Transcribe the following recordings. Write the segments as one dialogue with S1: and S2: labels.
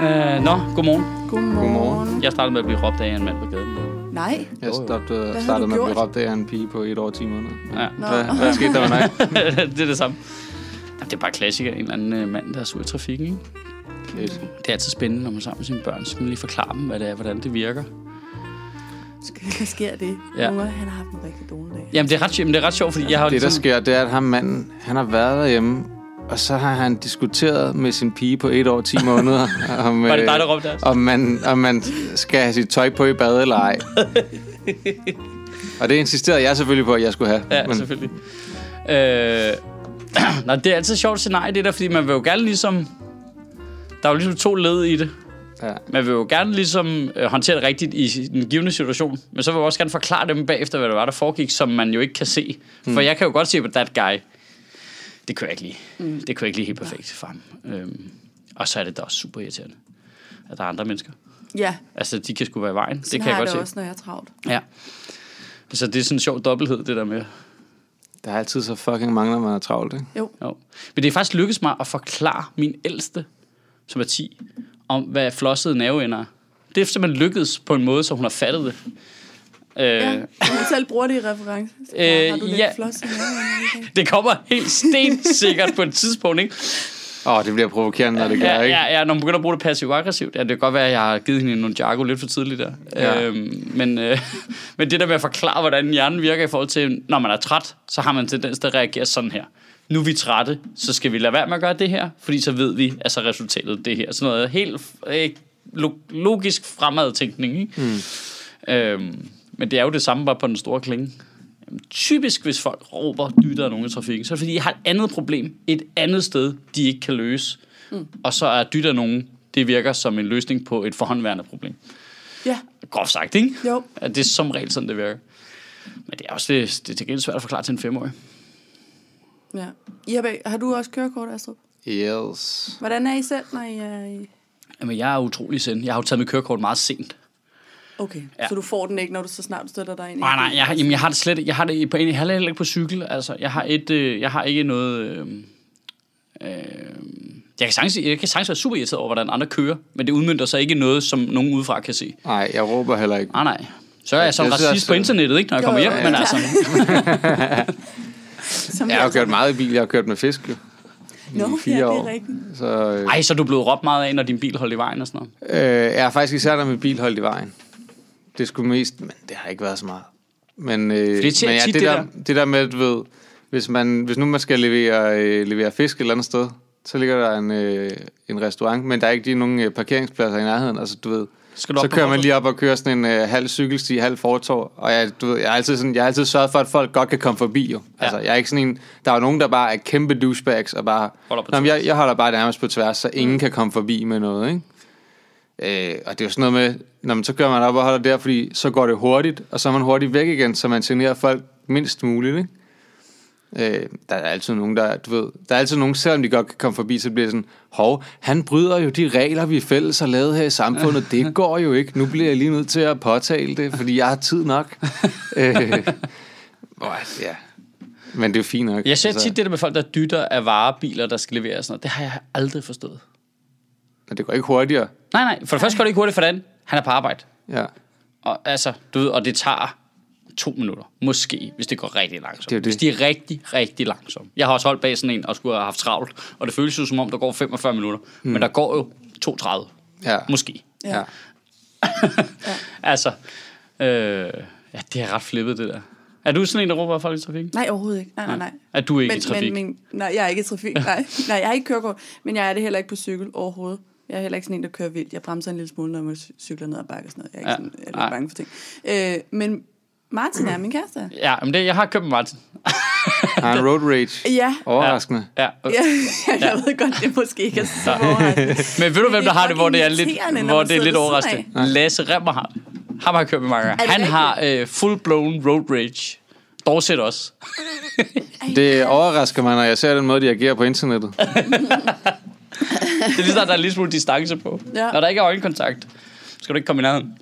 S1: Øh, nå, godmorgen.
S2: Godmorgen.
S3: Godmorgen.
S1: Jeg startede med at blive råbt af en mand på gaden.
S2: Nej.
S3: Jeg stoppede,
S2: havde
S3: startede med at blive råbt af en pige på et år 10 måneder.
S1: Ja.
S2: Nå.
S3: Hvad, hvad skete der med dig?
S1: det er det samme. Det er bare klassiker. En eller anden øh, mand, der er sur i trafikken. Ikke? Det er altid spændende, når man er sammen med sine børn. Så skal man lige forklare dem, hvad det er, hvordan det virker.
S2: Hvad sker det?
S1: Ja.
S2: Ja. Unger, han har haft en rigtig dårlig dag.
S1: Jamen, det er ret, jamen, det er ret sjovt, fordi jeg har
S3: Det, der
S1: ligesom...
S3: sker, det er, at ham manden, han har været derhjemme, og så har han diskuteret med sin pige på et år 10 måneder, om,
S1: Var det dig,
S3: øh,
S1: der råbte af?
S3: om, man, om man skal have sit tøj på i bad eller ej. og det insisterede jeg selvfølgelig på, at jeg skulle have.
S1: Ja, Men... selvfølgelig. Øh... Nå, det er altid sjovt at sige nej, det der, fordi man vil jo gerne ligesom... Der er jo ligesom to led i det.
S3: ja.
S1: Man vil jo gerne ligesom øh, håndtere det rigtigt i den givende situation, men så vil jeg også gerne forklare dem bagefter, hvad det var, der foregik, som man jo ikke kan se. Mm. For jeg kan jo godt se på that guy. Det jeg ikke lige. Mm. Det jeg ikke lige helt perfekt for ham. Øhm, og så er det da også super irriterende, at der er andre mennesker.
S2: Ja,
S1: Altså, de kan sgu være i vejen. Det
S2: sådan
S1: kan jeg
S2: har
S1: godt
S2: det
S1: se.
S2: også, når jeg er travlt.
S1: Ja. Så det er sådan en sjov dobbelthed, det der med.
S3: Der er altid så fucking mange, når man er travlt, ikke?
S2: Jo.
S1: Jo. Men det er faktisk lykkedes mig at forklare min ældste, som er 10, om hvad flossede nerveender er. Det er simpelthen lykkedes på en måde, så hun har fattet det. Øh,
S2: Ja, du selv bruger det i reference.
S1: Øh,
S2: har du lidt
S1: ja.
S2: floss i?
S1: Det kommer helt stensikkert på et tidspunkt, ikke?
S3: Åh, oh, det bliver provokerende, når det gør,
S1: Ja,
S3: ikke?
S1: ja, ja, når man begynder at bruge det passivt-aggressivt. Ja, det kan godt være, at jeg har givet hende nogle jargo lidt for tidligt der.
S3: Ja.
S1: Øhm, men, øh, men det der med at forklare, hvordan hjernen virker i forhold til, når man er træt, så har man tendens til at reagere sådan her. Nu er vi trætte, så skal vi lade være med at gøre det her, fordi så ved vi, altså resultatet det her. Sådan noget helt øh, lo- logisk fremadtænkning, ikke? Mm. Øhm, men det er jo det samme bare på den store klinge. Jamen, typisk, hvis folk råber dytter af nogen i trafikken, så er det fordi, de har et andet problem et andet sted, de ikke kan løse. Mm. Og så er dytter nogen, det virker som en løsning på et forhåndværende problem.
S2: Ja,
S1: Groft sagt, ikke?
S2: jo.
S1: Ja, det er som regel sådan, det virker. Men det er også det, det er til gengæld svært at forklare til en femårig.
S2: Ja. I har, du også kørekort, Astrup?
S3: Yes.
S2: Hvordan er I selv, når I er i...
S1: Jamen, jeg er utrolig send. Jeg har jo taget mit kørekort meget sent.
S2: Okay,
S1: Ja.
S2: så du får den ikke, når du så snart støtter dig ind i
S1: Nej, nej, jeg, har- jamen, jeg har det slet ikke. Jeg har det på en, jeg har det heller ikke på cykel. Altså, jeg har et, øh, jeg har ikke noget... Øh, øh, jeg kan, sagtens, jeg kan sagtens være super irriteret over, hvordan andre kører, men det udmyndter sig ikke i noget, som nogen udefra kan se.
S3: Nej, jeg råber heller ikke.
S1: Nej, nej. Så er jeg som
S3: Jeg
S1: racist
S3: også-
S1: på internettet, ikke, når jeg
S2: Jo,
S1: kommer hjem,
S2: ja,
S1: men altså...
S3: Jeg har
S2: altså-
S3: kørt meget i bil. Jeg har kørt med fisk, jo.
S2: Nå,
S3: i
S2: ja,
S3: fire
S2: det er
S3: år.
S2: rigtigt.
S3: Så øh,
S1: Ej, så er du blevet råbt meget af, når din bil holdt i vejen og sådan noget.
S3: øh, jeg har faktisk især der med bil holdt i vejen. Det skulle mest, men det har ikke været så meget. Men, øh,
S1: det
S3: men ja, det,
S1: det
S3: der,
S1: der-
S3: det der med, du ved, hvis, man, hvis nu man skal levere, øh, levere fisk et eller andet sted, så ligger der en, øh, en restaurant, men der er ikke lige nogen øh, parkeringspladser i nærheden. Altså, du ved,
S1: Skal du
S3: så kører man lige op og kører sådan en øh, halv cykelsti, halv fortov, og jeg, du ved, jeg, har altid sådan, jeg har altid sørget for, at folk godt kan komme forbi. Jo. Altså, jeg er ikke sådan en, der er jo nogen, der bare er kæmpe douchebags, og bare, Nå, jeg, jeg holder bare nærmest på tværs, så ingen kan komme forbi med noget, ikke? Øh, og det er jo sådan noget med, når man så kører man op og holder der, fordi så går det hurtigt, og så er man hurtigt væk igen, så man generer folk mindst muligt, ikke? Øh, der er altid nogen, der, du ved, der er altid nogen, selvom de godt kan komme forbi, så bliver sådan, hov, han bryder jo de regler, vi fælles har lavet her i samfundet, det går jo ikke, nu bliver jeg lige nødt til at påtale det, fordi jeg har tid nok. øh, ja. Men det er jo fint nok.
S1: Jeg ser
S3: Altså,
S1: tit det der med folk, der dytter af varebiler, der skal levere og sådan noget. Det har jeg aldrig forstået.
S3: Men det går ikke hurtigere.
S1: Nej, nej. For det første går det ikke hurtigt for den. Han er på arbejde.
S3: Ja.
S1: Og, altså, du ved, og det tager to minutter. Måske, hvis det går rigtig langsomt.
S3: Det er det.
S1: Hvis de er rigtig, rigtig langsomme. Jeg har også holdt bag sådan en og skulle have haft travlt. Og det føles jo som om, der går 45 minutter. Mm. Men der går jo 32.
S3: Ja.
S1: Måske.
S2: Ja.
S3: ja.
S1: Altså, øh, ja, det er ret flippet, det der. Er du sådan en, der råber af folk i trafikken?
S2: Nej, overhovedet ikke. Nej, nej, nej.
S1: Er du ikke
S2: men,
S1: i trafik?
S2: Men, men, nej, jeg er ikke i trafik. Nej. nej, jeg har ikke kørekort, men jeg er det heller ikke på cykel overhovedet. Jeg er heller ikke sådan en, der kører vildt. Jeg bremser en lille smule, når jeg cykler ned ad bakke og sådan noget. Jeg er, ikke
S1: Ja.
S2: sådan, jeg er lidt bange for ting. Øh, men Martin er min kæreste.
S1: Ja, men det, jeg har købt med Martin.
S3: Har en road rage.
S2: Ja.
S3: Overraskende.
S1: Ja.
S2: Ja, jeg ved godt, det måske ikke er så overraskende.
S1: Men ved du, hvem
S2: er
S1: der har det, hvor det er lidt, hvor det er lidt overraskende? Lasse Remmer har det. Ham har jeg kørt med mange gange. Han har øh, full-blown road rage. Dorset også.
S3: Det overrasker mig, når jeg ser den måde, de agerer på internettet.
S1: Det er lige snart, der er lige smule distance på.
S2: Ja.
S1: Når der ikke er øjenkontakt, skal du ikke komme i nærheden.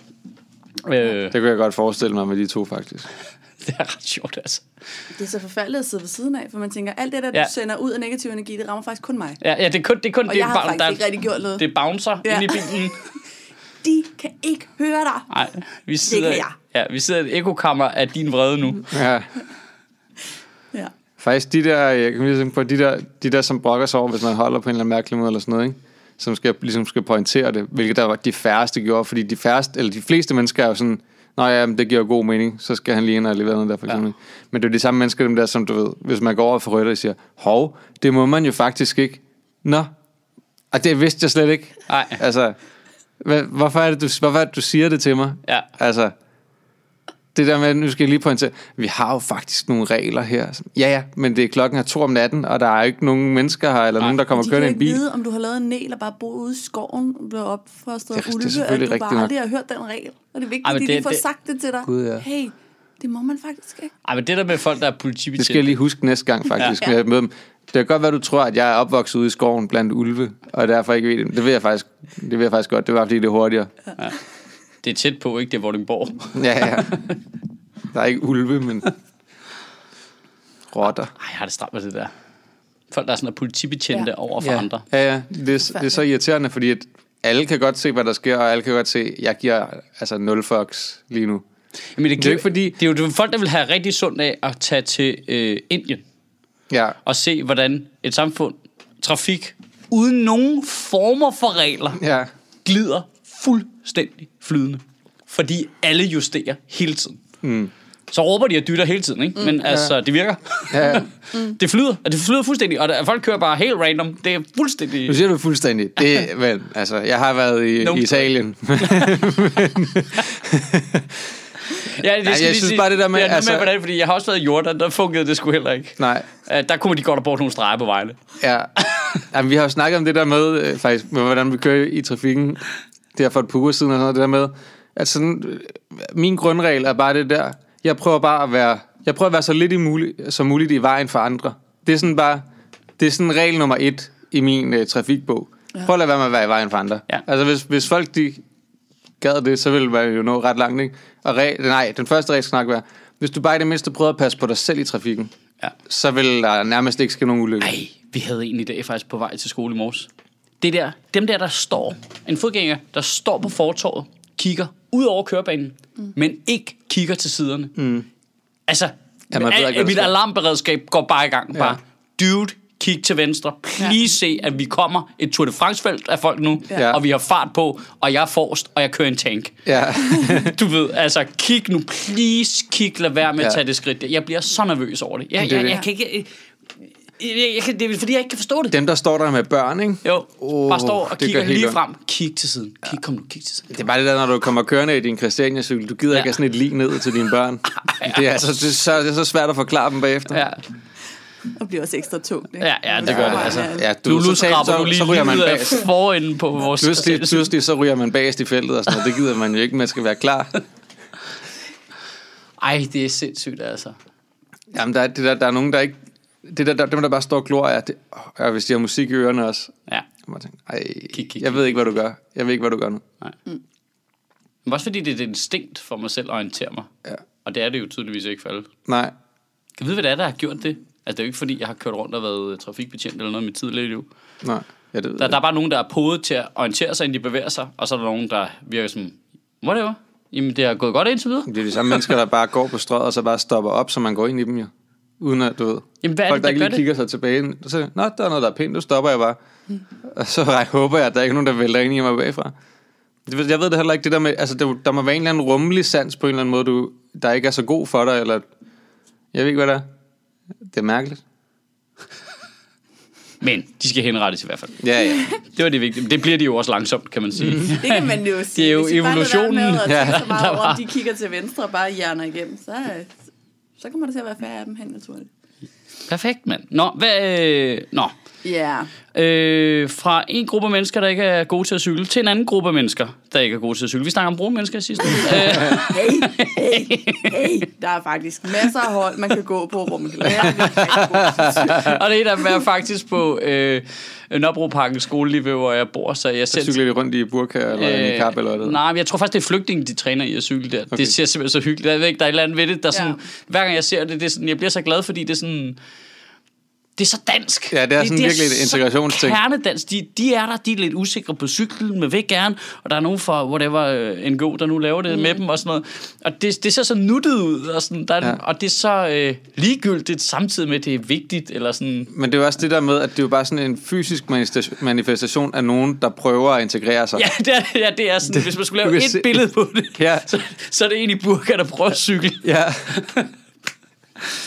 S1: Øh,
S3: Det kunne jeg godt forestille mig med de to, faktisk.
S1: det er ret sjovt, altså.
S2: Det er så forfærdeligt at sidde ved siden af, for man tænker, alt det der, du
S1: Ja.
S2: sender ud af negativ energi, det rammer faktisk kun mig.
S1: Ja, ja det er kun det, er kun,
S2: Og
S1: det,
S2: jeg har faktisk
S1: der,
S2: ikke rigtig gjort noget.
S1: det bouncer ja. Ind i bilen.
S2: De kan ikke høre dig.
S1: Nej, vi sidder,
S2: kan jeg.
S1: Ja, vi sidder i et ekokammer af din vrede nu.
S3: Ja. Faktisk de der, jeg kan lige tænke på, de der, de der, som brokker sig over, hvis man holder på en eller anden mærkelig måde eller sådan noget, ikke? som skal, ligesom skal pointere det, hvilket der var de færreste gjorde, fordi de færreste, eller de fleste mennesker er jo sådan, Nå ja, men det giver god mening, så skal han lige ind og levere noget der, for eksempel. Ja. Men det er de samme mennesker, dem der, som du ved, hvis man går over for rødt og siger, hov, det må man jo faktisk ikke. Nå, og det vidste jeg slet ikke.
S1: Nej.
S3: Altså, hvad, hvorfor, er det, du, hvorfor er det, du siger det til mig?
S1: Ja.
S3: Altså, det der med, nu skal jeg lige pointere, vi har jo faktisk nogle regler her. Ja, ja, men det er klokken er to om natten, og der er ikke nogen mennesker her, eller
S1: Nej.
S3: nogen, der kommer
S2: de
S3: kørende i en bil.
S2: vide, om du har lavet en næl og bare boet ude i skoven og blevet opfostret
S3: Det
S2: af
S3: det er
S2: ulve, at du bare
S3: nok.
S2: aldrig har hørt den regel. Og det er vigtigt,
S1: Ej,
S2: at
S1: men
S2: de
S1: det-
S2: lige får
S1: det-
S2: sagt det til dig.
S3: Gud, ja.
S2: Hey, det må man faktisk ikke.
S1: Ej, men det der med folk, der er
S3: Det
S1: politibetjente.
S3: skal jeg lige huske næste gang, faktisk,
S2: Ja.
S3: ja. møder dem. Det kan godt være, du tror, at jeg er opvokset ude i skoven blandt ulve, og derfor ikke ved det. Det ved jeg faktisk, det ved jeg faktisk godt. Det var, fordi det er hurtigere.
S1: Det er tæt på, ikke? Det er Vordingborg.
S3: Ja, ja. Der er ikke ulve, men rotter.
S1: Ej, jeg har det stramt med det der. Folk, der er sådan er politibetjente ja. Over for
S3: ja.
S1: andre.
S3: Ja, ja. Det, er, det er så irriterende, fordi at alle kan godt se, hvad der sker, og alle kan godt se, at jeg giver altså nul fucks lige nu.
S1: Jamen, det,
S3: Det er ikke fordi-
S1: Det er jo det er jo folk, der vil have rigtig sundt af at tage til øh, Indien
S3: Ja,
S1: og se, hvordan et samfund, trafik, uden nogen former for regler,
S3: ja.
S1: glider fuldstændig flydende. Fordi alle justerer hele tiden. Mm. Så råber de og dytter hele tiden, ikke? Men altså, det virker.
S3: ja.
S1: det flyder, og det flyder fuldstændig, og der, folk kører bare helt random. Det er fuldstændig...
S3: Nu siger du fuldstændig. Det, men, altså, jeg har været i,
S1: Nope.
S3: i Italien.
S1: Ja, det
S3: jeg
S1: skal lige
S3: synes
S1: sige-
S3: bare det der med,
S1: Det er altså, med, hvordan, fordi jeg har også været i Jordan, der fungerede det sgu heller ikke.
S3: Nej,
S1: Uh, der kunne de godt have brugt nogle streger på vejene.
S3: Ja. Jamen, vi har jo snakket om det der med, øh, faktisk, med hvordan vi kører i trafikken, det her for et par uger siden, og noget, det der med, at sådan, øh, min grundregel er bare det der, jeg prøver bare at være, jeg prøver at være så lidt i mulig, som muligt i vejen for andre. Det er sådan bare, det er sådan regel nummer et i min øh, trafikbog. Prøv at lade være med at være i vejen for andre.
S1: Ja.
S3: Altså, hvis, hvis folk, de gad det, så ville man jo nå ret langt, ikke? Og re- nej, den første regel skal nok være, hvis du bare i det mindste prøver at passe på dig selv i trafikken,
S1: Ja.
S3: så vil der nærmest ikke ske nogen ulykke.
S1: Ej, vi havde en i dag faktisk på vej til skole i morges. Det der, dem der, der står, en fodgænger, der står på fortorvet, kigger ud over kørebanen, mm. men ikke kigger til siderne. Mm. Altså,
S3: Ja, man ved ikke,
S1: mit alarmberedskab går bare i gang.
S3: Ja.
S1: Bare, dude, kig til venstre. Please se, at vi kommer et Tour de France-felt af folk nu,
S3: Ja.
S1: og vi har fart på, og jeg er forrest, og jeg kører en tank.
S3: Ja.
S1: Du ved, altså, kig nu, please, kig, lad være med at
S3: Ja.
S1: tage det skridt. Jeg bliver så nervøs over det. Jeg,
S3: Det
S1: jeg,
S3: det.
S1: jeg kan ikke... Jeg, jeg kan, det er fordi, jeg ikke kan forstå det.
S3: Dem, der står der med børn, ikke?
S1: Jo,
S3: Åh,
S1: bare står og kigger lige frem. Kig til siden. Kig, kom nu, kig til siden.
S3: Det er bare det der, når du kommer kørende i din Christiania-cykel. Du gider
S1: Ja.
S3: ikke have sådan et lig ned til dine børn. Det er, altså, det, er så, det er så svært at forklare dem bagefter.
S1: Ja,
S2: Og bliver også ekstra tungt. ikke?
S1: ja, ja det gør det. Altså.
S3: Ja,
S1: Du, nu
S3: så, så,
S1: du
S3: så,
S1: lige
S3: så ryger man bag.
S1: forenden på vores...
S3: Pludselig, pludselig så ryger man bagest i feltet og sådan noget. Det gider man jo ikke. Man skal være klar.
S1: Ej, det er sindssygt, altså.
S3: Jamen, der er, det der, der er nogen, der ikke... Det der, dem, der bare står og glor af, det, og hvis de har musik i ørerne også.
S1: Ja.
S3: Man tænker, ej,
S1: Kig, kig,
S3: jeg ved ikke, hvad du gør. Jeg ved ikke, hvad du gør nu.
S1: Nej. Men også fordi det er et instinkt for mig selv at orientere mig.
S3: Ja.
S1: Og det er det jo tydeligvis ikke for alle.
S3: Nej.
S1: Kan du vide, hvad det er, der har gjort det? Altså, det er jo ikke fordi, jeg har kørt rundt og været trafikbetjent eller noget i mit tidligere liv.
S3: Nej. Ja, det ved
S1: Der,
S3: jeg
S1: der er bare nogen, der er podet til at orientere sig, inden de bevæger sig. Og så er der nogen, der virker som, whatever. Jamen, det har gået godt indtil videre.
S3: Det er de samme mennesker, der bare går på strøget, og så bare stopper op, så man går ind i dem jo. Uden at, du ved...
S1: Jamen, hvad er
S3: folk,
S1: det,
S3: der
S1: der
S3: ikke lige
S1: det?
S3: kigger sig tilbage. Så siger, jeg, Nå, der er noget, der er pænt, nu stopper jeg bare. Og så ej, håber jeg, at der ikke er nogen, der vælter ind i mig bagfra. Jeg ved det heller ikke, det der med... Altså, der, der må være en eller anden rummelig sans på en eller anden måde, du, der ikke er så god for dig, eller... Jeg ved ikke, hvad det er. Det er mærkeligt.
S1: Men de skal henrettes i hvert fald.
S3: Ja, ja.
S1: Det var det vigtige. Det bliver de jo også langsomt, kan man sige.
S2: Det kan man jo sige.
S1: Det er jo
S2: Hvis bare
S1: evolutionen.
S2: være med
S3: Ja,
S2: så meget
S1: der var-
S2: om de kigger til venstre og bare hjerner igennem, så, så kommer der til at være færre af dem hen naturligt.
S1: Perfekt, mand. Nå, hvad, øh, nå.
S2: Ja.
S1: Øh, fra en gruppe mennesker, der ikke er gode til at cykle, til en anden gruppe mennesker, der ikke er gode til at cykle. Vi snakker om brune mennesker sidste uge.
S2: Hey, hey, hey. Der er faktisk masser af hold, man kan gå på, hvor man kan lære
S1: og det af dem er faktisk på øh, Nørrebroparken skole, lige ved, hvor jeg bor. Så jeg selv,
S3: cykler de rundt i burka eller øh, i kap eller hedder.
S1: Nej, men jeg tror faktisk, det er flygtninge, de træner i at cykle der. Okay. Det ser simpelthen så hyggeligt. Jeg ved ikke, der er et eller andet ved det, der sådan,
S2: Ja.
S1: hver gang jeg ser det, det er sådan, jeg bliver så glad, fordi det er sådan, det er så dansk.
S3: Ja, det er sådan virkelig et integrationsting.
S1: Kernedansk. De, de er der, de er lidt usikre på cyklen, men vil gerne. Og der er nogen fra whatever øh, NGO, der nu laver det mm. med dem og sådan noget. Og det, det ser så nuttet ud, og, sådan, der er,
S3: Ja.
S1: og det er så øh, ligegyldigt samtidig med, at det er vigtigt. Eller sådan.
S3: Men det er jo også det der med, at det er jo bare sådan en fysisk manifestation- af nogen, der prøver at integrere sig.
S1: Ja, det er, ja, det er sådan, det, hvis man skulle lave et
S3: se-
S1: billede på det,
S3: Ja.
S1: så, så er det en i burka, der prøver at cykle
S3: Ja,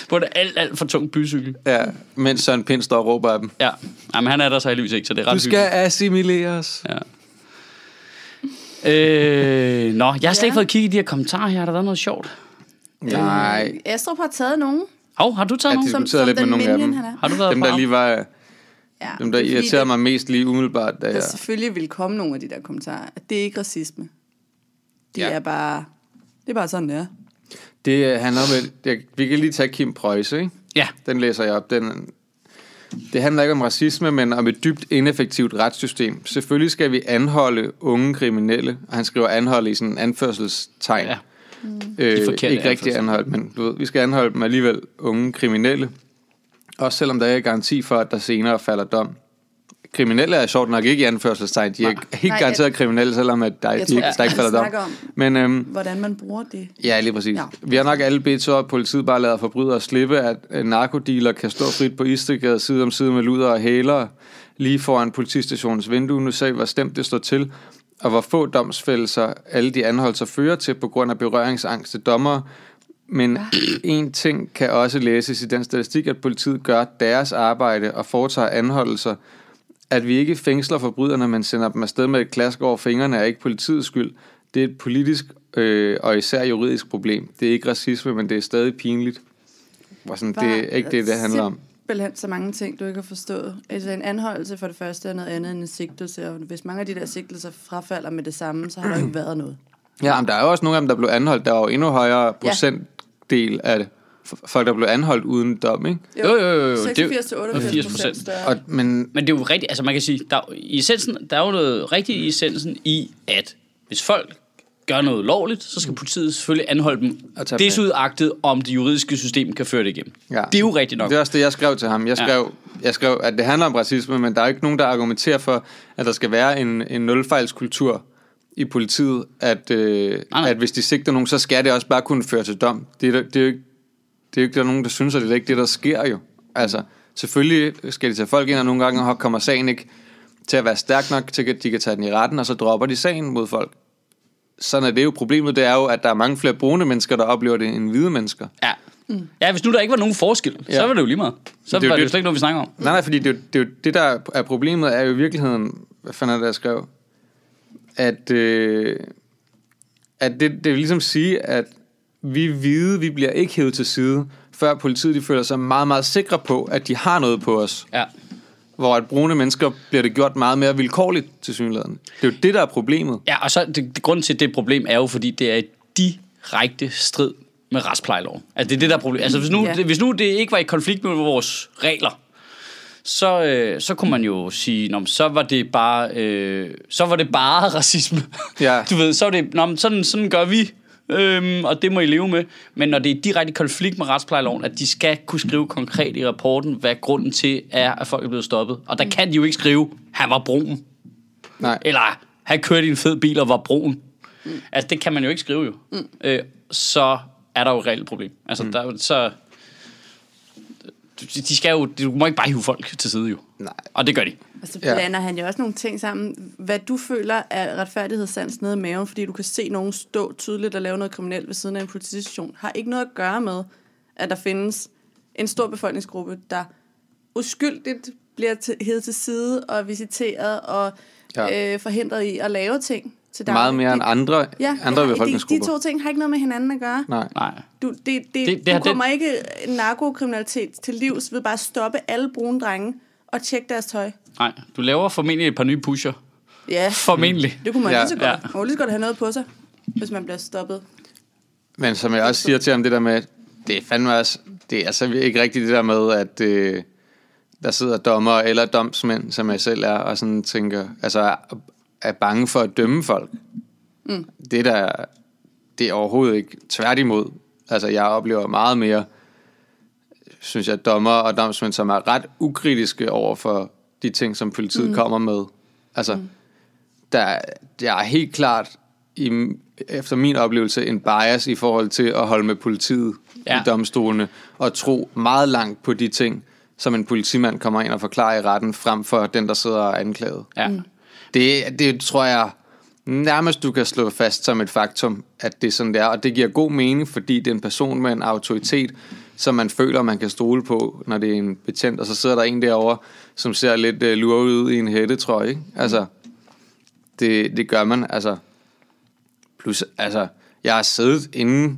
S1: på en alt, alt for tung bycykel.
S3: ja. Mens Søren Pind står og råber af dem.
S1: Ja, Jamen, han er der så heldigvis ikke, så det er ret
S3: Du skal assimileres.
S1: Ja. Øh, nå, jeg har slet ikke
S2: Ja.
S1: fået kigget i de her kommentarer her. Har der været noget sjovt?
S3: Nej.
S2: Astrup har taget nogen,
S1: Hov, har du taget
S3: Ja,
S1: nogen?
S3: diskuterede lidt med
S2: den
S3: nogle af
S2: minion,
S3: dem.
S2: han er.
S1: Har du været
S3: Dem, der lige var...
S2: Ja,
S3: Dem, der
S2: det er fordi,
S3: irriterede mig mest lige umiddelbart, da
S2: Der
S3: jeg...
S2: selvfølgelig vil komme nogle af de der kommentarer. At det er ikke racisme. Det
S3: Ja.
S2: er bare... Det er bare sådan, det er.
S3: Det øh, handler om... et- Jeg, vi kan lige tage Kim Preusse, ikke?
S1: Ja,
S3: Den læser jeg op. Den, det handler ikke om racisme, men om et dybt ineffektivt retssystem. Selvfølgelig skal vi anholde unge kriminelle, og han skriver anholde i sådan en anførselstegn.
S1: Ja.
S3: Øh,
S1: De forkerte
S3: ikke rigtig anholdt, men du ved, vi skal anholde dem alligevel unge kriminelle. Også selvom der ikke er garanti for, at der senere falder dom. Kriminelle er sjovt nok ikke i anførselstegn. De er
S1: Nej.
S3: helt
S2: Nej,
S3: garanteret kriminelle, selvom at der,
S2: Jeg
S3: de,
S2: tror,
S3: ikke- der ikke falder dom.
S2: om-
S3: Men øhm,
S2: Hvordan man bruger det.
S3: Ja, lige præcis.
S2: Ja.
S3: Vi har nok alle bedt så, at politiet bare lader forbrydere slippe, at øh, narkodealer kan stå frit på Istegade side om side med luder og hæler lige foran politistationens vindue. Nu ser hvor stemt det står til, og hvor få domsfældelser alle de anholdelser fører til på grund af berøringsangste dommer. Men en ting kan også læses i den statistik, at politiet gør deres arbejde og foretager anholdelser. At vi ikke fængsler forbryderne, men sender dem afsted med et klask over fingrene, er ikke politiets skyld. Det er et politisk øh, og især juridisk problem. Det er ikke racisme, men det er stadig pinligt. Hvor sådan, det er ikke det, det handler om.
S2: Simpelthen så mange ting, du ikke har forstået. Altså en anholdelse for det første er noget andet end en sigtelse, og hvis mange af de der sigtelser frafalder med det samme, så har der ikke været noget.
S3: Ja, men der er jo også nogle af dem, der blev anholdt. Der var jo endnu højere procentdel af f- folk, der blev anholdt uden dom, ikke?
S1: Jo, jo, jo, jo. Det er jo-
S2: 86 til 88 procent
S1: 80%.
S2: større.
S3: Og, men
S1: Men det er jo rigtigt, altså man kan sige, der, er- i essensen, der er jo noget rigtigt i essensen i, at hvis folk gør noget lovligt, så skal politiet selvfølgelig anholde dem, desudagtet om det juridiske system kan føre det igennem.
S3: Ja.
S1: Det er jo rigtigt nok.
S3: Det er også det, jeg skrev til ham. Jeg
S1: Ja.
S3: skrev, jeg skrev, at det handler om racisme, men der er ikke nogen, der argumenterer for, at der skal være en, en nulfejlskultur i politiet, at, øh,
S1: nej.
S3: at hvis de sigter nogen, så skal det også bare kunne føre til dom. Det er, det er jo ikke, det er jo ikke der er nogen, der synes, at det er ikke det, der sker jo. Altså, selvfølgelig skal de tage folk ind, og nogle gange kommer sagen ikke til at være stærk nok, til at de kan tage den i retten, og så dropper de sagen mod folk. Sådan er det jo. Problemet det er jo, at der er mange flere brune mennesker, der oplever det, end hvide mennesker.
S1: Ja. ja, hvis nu der ikke var nogen forskel, ja. så var det jo lige meget. Så
S3: Det er jo
S1: var det jo
S3: det-
S1: slet ikke noget, vi snakker om.
S3: Nej, nej, fordi det, er det, jo, det der er problemet, er jo i virkeligheden, hvad fanden er det, jeg skrev, at, øh, at det, det vil ligesom sige, at vi hvide, vi bliver ikke hævet til side, før politiet de føler sig meget, meget sikre på, at de har noget på os.
S1: Ja.
S3: Hvor at brune mennesker bliver det gjort meget mere vilkårligt til synligheden. Det er jo det, der er problemet.
S1: Ja, og så det, det, grunden til, at det er et problem, er jo, fordi det er et direkte strid med retsplejeloven. Altså, det er det, der er problemet. Altså, hvis nu,
S2: Ja.
S1: det, hvis nu det ikke var i konflikt med vores regler, så, øh, så kunne man jo sige, Nå, så var det bare, øh, så var det bare racisme.
S3: Ja.
S1: Du ved, så var det, Nå, sådan, sådan gør vi, øhm, og det må I leve med. Men når det er direkte konflikt med retsplejeloven, at de skal kunne skrive konkret i rapporten, hvad grunden til er, at folk er blevet stoppet. Og der kan de jo ikke skrive, han var brun.
S3: Nej.
S1: Eller han kørte i en fed bil og var brun. Mm. Altså, det kan man jo ikke skrive jo. Mm. Øh, så er der jo et reelt problem. Altså, mm. der, er så... De skal jo... Du må ikke bare hive folk til side jo.
S3: Nej.
S1: Og det gør de.
S2: Og så
S3: Ja.
S2: blander han jo også nogle ting sammen. Hvad du føler er retfærdighedssans nede i maven, fordi du kan se nogen stå tydeligt og lave noget kriminelt ved siden af en politistation, har ikke noget at gøre med, at der findes en stor befolkningsgruppe, der uskyldigt bliver til, hed til side og visiteret og
S3: Ja.
S2: ja. øh, forhindret i at lave ting til daglig.
S3: Meget mere end andre,
S2: ja,
S3: andre
S2: ja, de,
S3: befolkningsgrupper.
S2: de to ting har ikke noget med hinanden at gøre.
S3: Nej.
S1: Nej.
S2: Du, det, det,
S1: Det-
S2: det,
S1: det
S2: du kommer
S1: den-
S2: ikke narkokriminalitet til livs ved bare at stoppe alle brune drenge at tjekke deres tøj.
S1: Nej, du laver formentlig et par nye pusher.
S2: Ja,
S1: Formentlig.
S2: det kunne man
S3: Ja.
S2: lige så godt.
S1: Ja.
S2: Ja. Man kunne lige så godt have noget på sig, hvis man bliver stoppet.
S3: Men som jeg også siger til ham, det der med, det er fandme også, det er altså ikke rigtigt det der med, at øh, der sidder dommer eller domsmænd, som jeg selv er, og sådan tænker, altså er, er bange for at dømme folk. Mm. Det der, det er overhovedet ikke tværtimod. Altså jeg oplever meget mere, synes jeg, dommer og domsmænd, som er ret ukritiske over for de ting, som politiet mm. kommer med. Altså, mm. der, der er helt klart, i, efter min oplevelse, en bias i forhold til at holde med politiet ja. I domstolene, og tro meget langt på de ting, som en politimand kommer ind og forklarer i retten, frem for den, der sidder og er anklaget.
S1: Ja.
S3: Det, det tror jeg nærmest, du kan slå fast som et faktum, at det er sådan, det er. Og det giver god mening, fordi det er en person med en autoritet, som man føler, man kan stole på, når det er en betjent. Og så sidder der en derovre, som ser lidt øh, uh, luret ud i en hættetrøje. Ikke? Altså, det, det gør man. Altså, plus, altså, jeg har siddet inde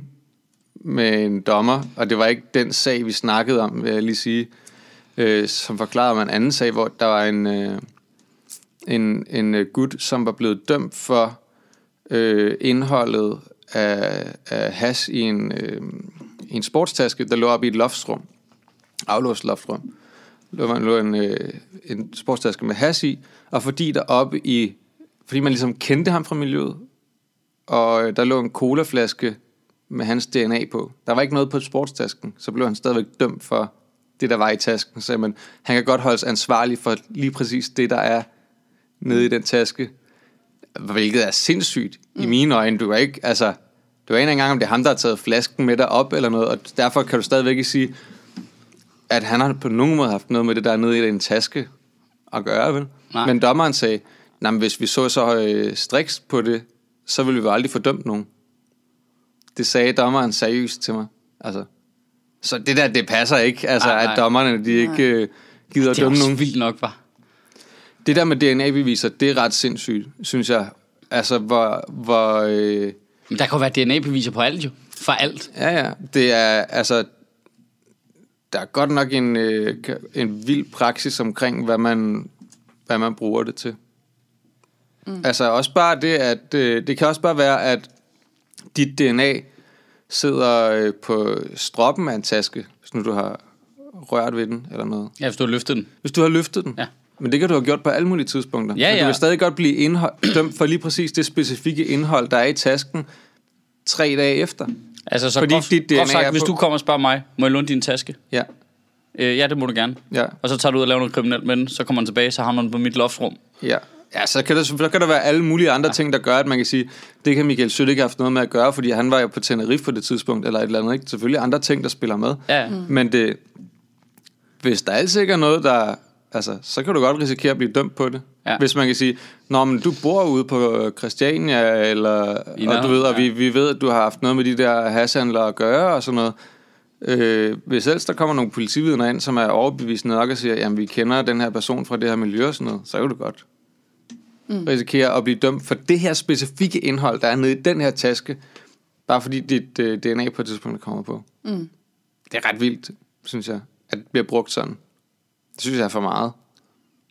S3: med en dommer, og det var ikke den sag, vi snakkede om, vil jeg lige sige, øh, som forklarede mig en anden sag, hvor der var en... Øh, en, en øh, gut, som var blevet dømt for øh, indholdet af, af has i en, øh, en sportstaske, der lå op i et loftsrum. Aflåst loftrum. Der lå en, øh, en sportstaske med hash i, og fordi der oppe i, fordi man ligesom kendte ham fra miljøet, og øh, der lå en colaflaske med hans DNA på. Der var ikke noget på sportstasken, så blev han stadigvæk dømt for det, der var i tasken. Så man, han kan godt holdes ansvarlig for lige præcis det, der er nede i den taske. Hvilket er sindssygt mm. i mine øjne. Du er ikke, altså, du er ikke engang, om det er ham, der har taget flasken med dig op eller noget, og derfor kan du stadigvæk ikke sige, at han har på nogen måde haft noget med det der nede i den taske at gøre, vel?
S1: Nej.
S3: Men dommeren sagde, nej, men hvis vi så så øh, striks på det, så ville vi jo aldrig få dømt nogen. Det sagde dommeren seriøst til mig. Altså, så det der, det passer ikke, altså,
S1: Nej,
S3: nej, at dommerne, de ikke øh, gider at
S1: Det er
S3: dømme
S1: også
S3: nogen.
S1: vildt nok, var.
S3: Det der med DNA-beviser, det er ret sindssygt, synes jeg. Altså, hvor... hvor øh,
S1: Men der kan jo være DNA-beviser på alt jo. For alt.
S3: ja, ja. Det er, altså... Der er godt nok en, øh, en vild praksis omkring, hvad man, hvad man bruger det til. Mm. Altså, også bare det, at... Øh, det kan også bare være, at dit DNA sidder øh, på stroppen af en taske, hvis nu du har rørt ved den, eller noget.
S1: Ja, hvis du har løftet den.
S3: Hvis du har løftet den.
S1: Ja.
S3: Men det kan du have gjort på alle mulige tidspunkter.
S1: Ja,
S3: Men du
S1: ja.
S3: vil stadig godt blive indhold, dømt for lige præcis det specifikke indhold, der er i tasken tre dage efter.
S1: Altså, så
S3: Fordi
S1: groft,
S3: dit DNA
S1: groft sagt,
S3: er
S1: hvis du kommer og spørger mig, må jeg låne din taske?
S3: Ja,
S1: Øh, ja, det må du gerne.
S3: ja,
S1: Og så tager du ud og laver noget kriminelt med den, så kommer den tilbage, så havner den på mit loftsrum.
S3: ja. Ja, så kan, der, så kan der være alle mulige andre ja. ting, der gør, at man kan sige, det kan Michael Sødt ikke have haft noget med at gøre, fordi han var jo på Tenerife på det tidspunkt, eller et eller andet. Ikke? Selvfølgelig andre ting, der spiller med.
S1: Ja, mm.
S3: Men det, hvis der altid ikke er noget, der... Altså, så kan du godt risikere at blive dømt på det.
S1: Ja.
S3: Hvis man kan sige, Nå, men du bor ude på Christiania, eller,
S1: I
S3: og du ved, og
S1: ja.
S3: vi, vi ved, at du har haft noget med de der hashhandlere at gøre, og sådan noget. Øh, hvis ellers der kommer nogle politividner ind, som er overbevisende nok og siger, jamen vi kender den her person fra det her miljø og sådan noget, så er du godt mm. risikere at blive dømt for det her specifikke indhold, der er nede i den her taske, bare fordi dit uh, DNA på et tidspunkt er kommet på. Mm. Det er ret vildt, synes jeg, at det bliver brugt sådan. Det synes jeg er for meget.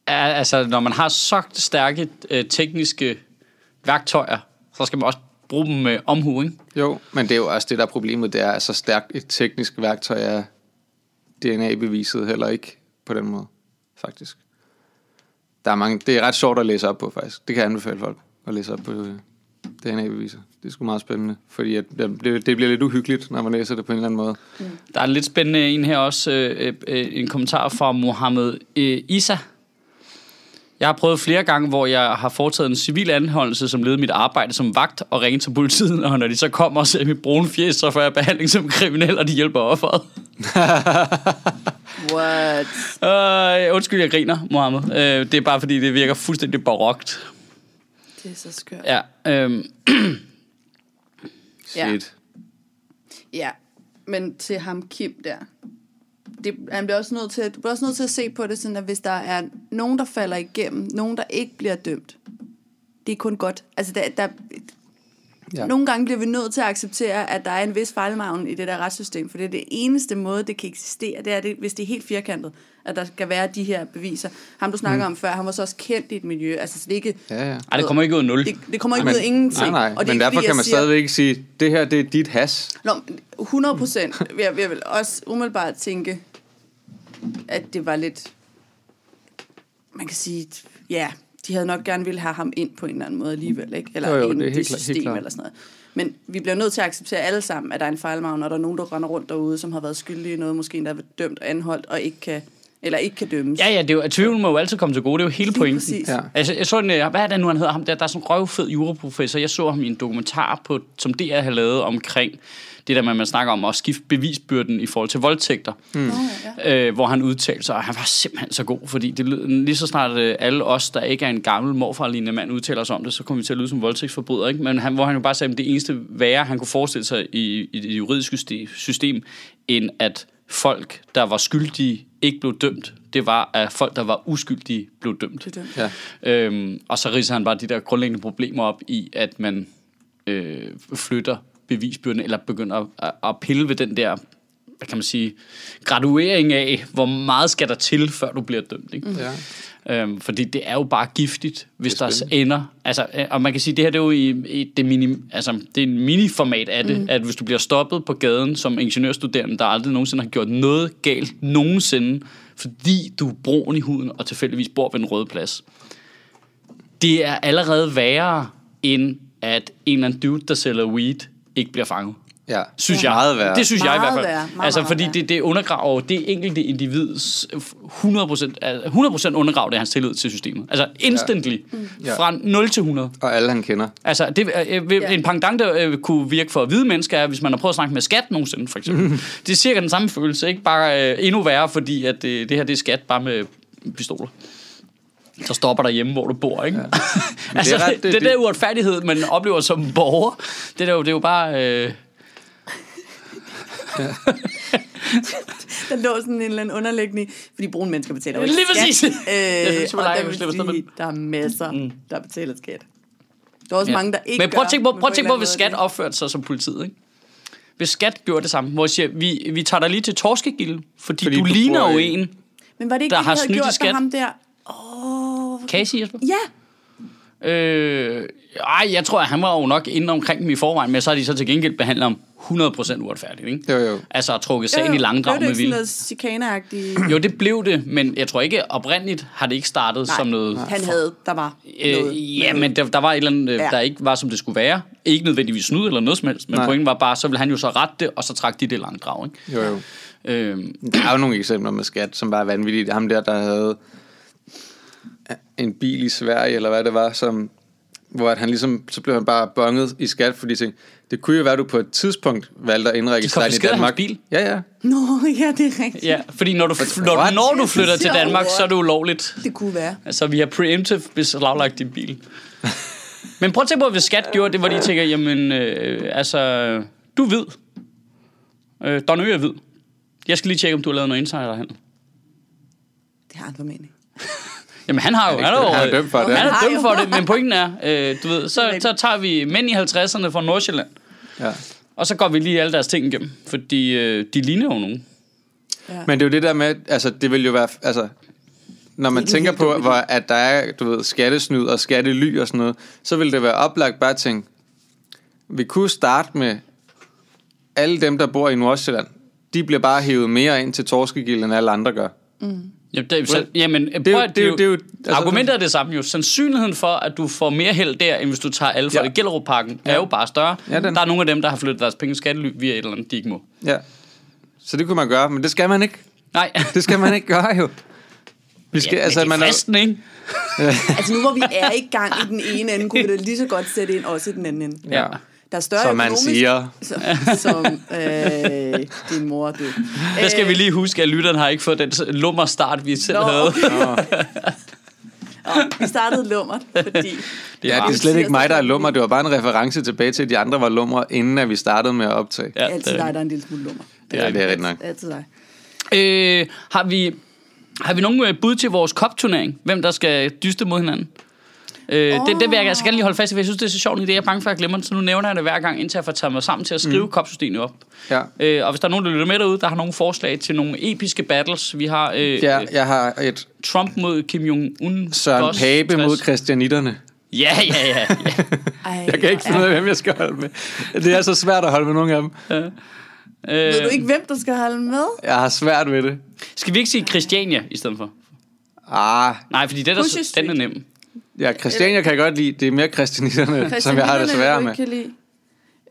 S1: Ja, altså, når man har så stærke øh, tekniske værktøjer, så skal man også bruge dem med omhu, ikke?
S3: Jo, men det er jo også det, der er problemet, det er, at så stærkt et teknisk værktøj er DNA-beviset heller ikke på den måde, faktisk. Der er mange, det er ret sjovt at læse op på, faktisk. Det kan jeg anbefale folk at læse op på øh, DNA-beviser. Det er sgu meget spændende, fordi at det, det bliver lidt uhyggeligt, når man læser det på en eller anden måde.
S1: Der er en lidt spændende en her også, øh, øh, en kommentar fra Mohammed øh, Isa. Jeg har prøvet flere gange, hvor jeg har foretaget en civil anholdelse, som led mit arbejde som vagt og ringe til politiet, og når de så kommer og ser mit brune fjes, så får jeg behandling som kriminel, og de hjælper offeret.
S2: What?
S1: Øh, undskyld, jeg griner, Mohammed. Øh, det er bare fordi, det virker fuldstændig barokt.
S2: Det er så skørt.
S1: Ja, øh,
S2: Ja.
S3: Shit.
S2: Ja, men til ham Kim der, det, han bliver også nødt til, du bliver også nødt til at se på det sådan, at hvis der er nogen, der falder igennem, nogen, der ikke bliver dømt, det er kun godt. Altså, der, der,
S3: Ja.
S2: Nogle gange bliver vi nødt til at acceptere, at der er en vis fejlmargen i det der retssystem, for det er det eneste måde, det kan eksistere, det er, det, hvis det er helt firkantet, at der skal være de her beviser. Ham, du snakker mm. om før, han var så også kendt i et miljø, altså så det er ikke...
S3: Ja, ja.
S1: Ej, det kommer ikke ud af nul.
S2: Det, det kommer ikke
S3: Men,
S2: ud af ingenting.
S3: nej, nej,
S2: og det er
S3: men
S2: ikke,
S3: derfor
S2: fordi,
S3: kan
S2: jeg
S3: man
S2: siger-
S3: stadigvæk ikke sige, det her det er dit has.
S2: Nå, 100 procent. Jeg, jeg vil også umiddelbart tænke, at det var lidt... Man kan sige, ja, de havde nok gerne ville have ham ind på en eller anden måde alligevel, ikke? Eller
S3: Jo, jo,
S2: ind
S3: er
S2: i det system
S3: klart.
S2: eller sådan noget. Men vi bliver nødt til at acceptere alle sammen, at der er en fejlmagn, og der er nogen, der render rundt derude, som har været skyldige i noget, måske endda været dømt og anholdt, og ikke kan, eller ikke kan dømmes.
S1: Ja, ja, det er jo, at tvivlen må jo altid komme til gode. Det er jo hele
S2: Lige
S1: pointen.
S2: præcis.
S3: Ja.
S1: Altså, jeg så en, øh, hvad er det nu, han hedder ham der? Der er sådan en røvfed juraprofessor. Jeg så ham i en dokumentar, på, som DR har lavet omkring det der med, at man snakker om at skifte bevisbyrden i forhold til voldtægter. Mm.
S2: ja.
S1: Øh, hvor han udtalte sig, og han var simpelthen så god, fordi det, lige så snart øh, alle os, der ikke er en gammel morfarlignende mand, udtaler sig om det, så kommer vi til at lyde som voldtægtsforbrydere. Ikke? Men han, hvor han jo bare sagde, at det eneste værre, han kunne forestille sig i, i det juridiske system, system, end at folk, der var skyldige, ikke blev dømt. Det var, at folk, der var uskyldige, blev dømt.
S2: Det dømt.
S3: Ja.
S1: Øhm, og så ridser han bare de der grundlæggende problemer op i, at man øh, flytter bevisbyrden, eller begynder at, at pille ved den der, hvad kan man sige, graduering af, hvor meget skal der til, før du bliver dømt. Ikke?
S3: Ja.
S1: Øhm, fordi det er jo bare giftigt, hvis der
S3: er
S1: ender. Altså, øh, og man kan sige, det her det er jo i, i det, mini, altså, det er en miniformat af det, mm. at hvis du bliver stoppet på gaden som ingeniørstuderende, der aldrig nogensinde har gjort noget galt nogensinde, fordi du er brun i huden og tilfældigvis bor ved en rød plads. Det er allerede værre, end at en eller anden dude, der sælger weed, ikke bliver fanget.
S3: Ja.
S1: Synes
S3: Ja.
S1: jeg.
S3: Meget værre.
S1: Det synes jeg i hvert
S2: Meget
S1: fald.
S2: værre. Meget,
S1: altså,
S2: meget
S1: fordi
S2: værre.
S1: det, det undergraver det enkelte individs 100%, altså 100% undergraver det hans tillid til systemet. Altså instantly.
S3: Ja.
S1: Fra 0 til 100.
S3: Og alle han kender.
S1: Altså, det, øh,
S2: Ja.
S1: en pendant, der øh, kunne virke for hvide mennesker, er, hvis man har prøvet at snakke med skat nogensinde, for eksempel. det er cirka den samme følelse, ikke? Bare øh, endnu værre, fordi at det, det her det er skat bare med pistoler. Så stopper der hjemme, hvor du bor, ikke? Ja. altså,
S3: det er ret-
S1: det,
S3: det-
S1: det,
S3: det-
S1: der uretfærdighed, man oplever som borger, det er jo, det er jo bare... Øh,
S2: Der lå sådan en eller anden underlægning, fordi brune mennesker betaler jo
S1: Lige
S2: ikke
S1: præcis.
S2: skat.
S1: Jeg
S2: Øh,
S1: synes,
S2: og der, vil
S1: med
S2: der er masser,
S1: Mm.
S2: der betaler skat. Der er også
S1: Ja.
S2: mange, der ikke
S1: Men prøv at tænke på, prøv at tænke på, hvis skat opførte sig som politiet, ikke? Hvis skat gjorde det samme, hvor jeg siger, vi, vi tager dig lige til torskegilde, fordi,
S3: Fordi
S1: du,
S3: du
S1: ligner jo en.
S2: Men var det ikke
S1: der
S2: det,
S1: har snydt i skat.
S2: ham der? Åh, oh,
S1: Casey, Jesper?
S2: ja.
S1: Øh, ej, jeg tror, at han var jo nok inde omkring dem i forvejen, men så har de så til gengæld behandlet ham 100% uretfærdigt, ikke?
S3: Jo, jo.
S1: Altså trukket sagen i langdrag
S2: Blev
S1: med
S2: det ikke
S1: vilje.
S2: sådan noget chikaneagtigt?
S1: Jo, det blev det, men jeg tror ikke oprindeligt har det ikke startet
S2: Nej,
S1: som noget...
S2: han havde, der var noget.
S1: Øh, ja, men der, der var et eller andet,
S2: Ja.
S1: ja. der ikke var, som det skulle være. Ikke nødvendigvis snyd eller noget som helst, men
S3: Nej.
S1: pointen var bare, så ville han jo så rette det, og så trak de det langdrag, ikke?
S3: Jo, jo.
S1: Øhm,
S3: Der er jo nogle eksempler med skat, som bare er vanvittige. Ham der, der havde en bil i Sverige, eller hvad det var, som, hvor at han ligesom, så blev han bare bonget i skat, fordi de tænkte, det kunne jo være, at du på et tidspunkt valgte at indregistrere i Danmark.
S1: bil?
S3: Ja, ja.
S2: Nå, ja, det er rigtigt.
S1: ja, fordi når du, når,
S3: What?
S1: når du flytter til. Danmark, så er det ulovligt.
S2: Det kunne være.
S1: Altså, vi har preemptive beslaglagt din bil. Men prøv at tænke på, hvis skat gjorde det, hvor de tænker, jamen, øh, altså, du er hvid. Øh, Don Ø er hvid. Jeg skal lige tjekke, om du har lavet noget insiderhandel.
S2: Det har han formentlig.
S1: Jamen, han har jo...
S3: Han er
S1: Han er,
S3: dømt for det.
S1: Han er
S2: har
S1: dømt
S2: jo.
S1: for det, men pointen er, øh, du ved, så, så tager vi mænd i 50'erne fra Nordsjælland,
S3: ja.
S1: og så går vi lige alle deres ting igennem, fordi øh, de ligner jo nogen.
S2: Ja.
S3: Men det er jo det der med, altså det vil jo være, altså når man
S2: er
S3: tænker på, hvor, at der er, du ved, skattesnyd og skattely og sådan noget, så vil det være oplagt bare at tænke, vi kunne starte med alle dem, der bor i Nordsjælland, de bliver bare hævet mere ind til torskegilden, end alle andre gør.
S1: Jamen, det, så, jamen, prøv,
S3: det er det er det er jo- altså-
S1: argumentet er det samme jo. Sandsynligheden for, at du får mere held der, end hvis du tager alle fra
S3: Ja.
S1: ja. Gellerup-pakken, er jo bare større.
S3: Ja, den-
S1: Der er nogle af dem, der har flyttet deres penge skattely via et eller andet, de ikke må.
S3: Ja. Så det kunne man gøre, men det skal man ikke.
S1: Nej,
S3: Det skal man ikke gøre jo. Vi skal,
S1: ja,
S3: altså,
S1: det er
S3: man er,
S1: fristen, ikke?
S2: Altså nu hvor vi er i gang i den ene ende, kunne vi da lige så godt sætte ind også i den anden ende.
S3: ja.
S2: Der er større
S3: Som man
S2: økonomisk,
S3: siger.
S2: Så, som øh, din mor, du.
S1: Der skal vi lige huske, at lytteren har ikke fået den lummer start, vi selv
S2: Nå,
S1: havde.
S2: okay. Og vi startede lummert, fordi...
S1: Det
S3: Ja, det er slet ikke mig, der er lummer. Det var bare en reference tilbage til, at de andre var lummer, inden at vi startede med at optage.
S1: Ja,
S2: altid
S1: det,
S2: dig, der er en lille smule lummer.
S3: Ja, det er rigtigt nok.
S2: Altid dig.
S1: øh, har vi har vi nogen øh, bud til vores kopturnering? Hvem der skal dyste mod hinanden? Øh, oh. det, det vil jeg altså gerne lige holde fast i, for jeg synes, det er så sjovt en idé. Jeg er bange for, at jeg glemmer det, så nu nævner jeg det hver gang, indtil jeg får taget mig sammen til at skrive mm. kopsystemet op.
S3: Ja.
S1: Øh, og hvis der er nogen, der lytter med derude, der har nogle forslag til nogle episke battles. Vi har øh,
S3: ja,
S1: øh,
S3: jeg har et
S1: Trump mod Kim Jong-un.
S3: Søren
S1: Boss
S3: Pape
S1: 60.
S3: mod Christianitterne.
S1: Ja, ja, ja. ja.
S2: Ej,
S3: Jeg kan ikke finde ud af, hvem jeg skal holde med. Det er så svært at holde med nogle af dem.
S2: Ved du
S1: øh,
S2: ikke, hvem der skal holde med?
S3: Jeg har svært ved det.
S1: skal vi ikke sige Christiania i stedet for?
S3: Ah,
S1: Nej, fordi det der,
S2: Pusher
S1: den er nem.
S3: Ja, Christiania kan jeg godt lide. Det er mere Christianitterne, som jeg har det svære med.
S2: kan lide.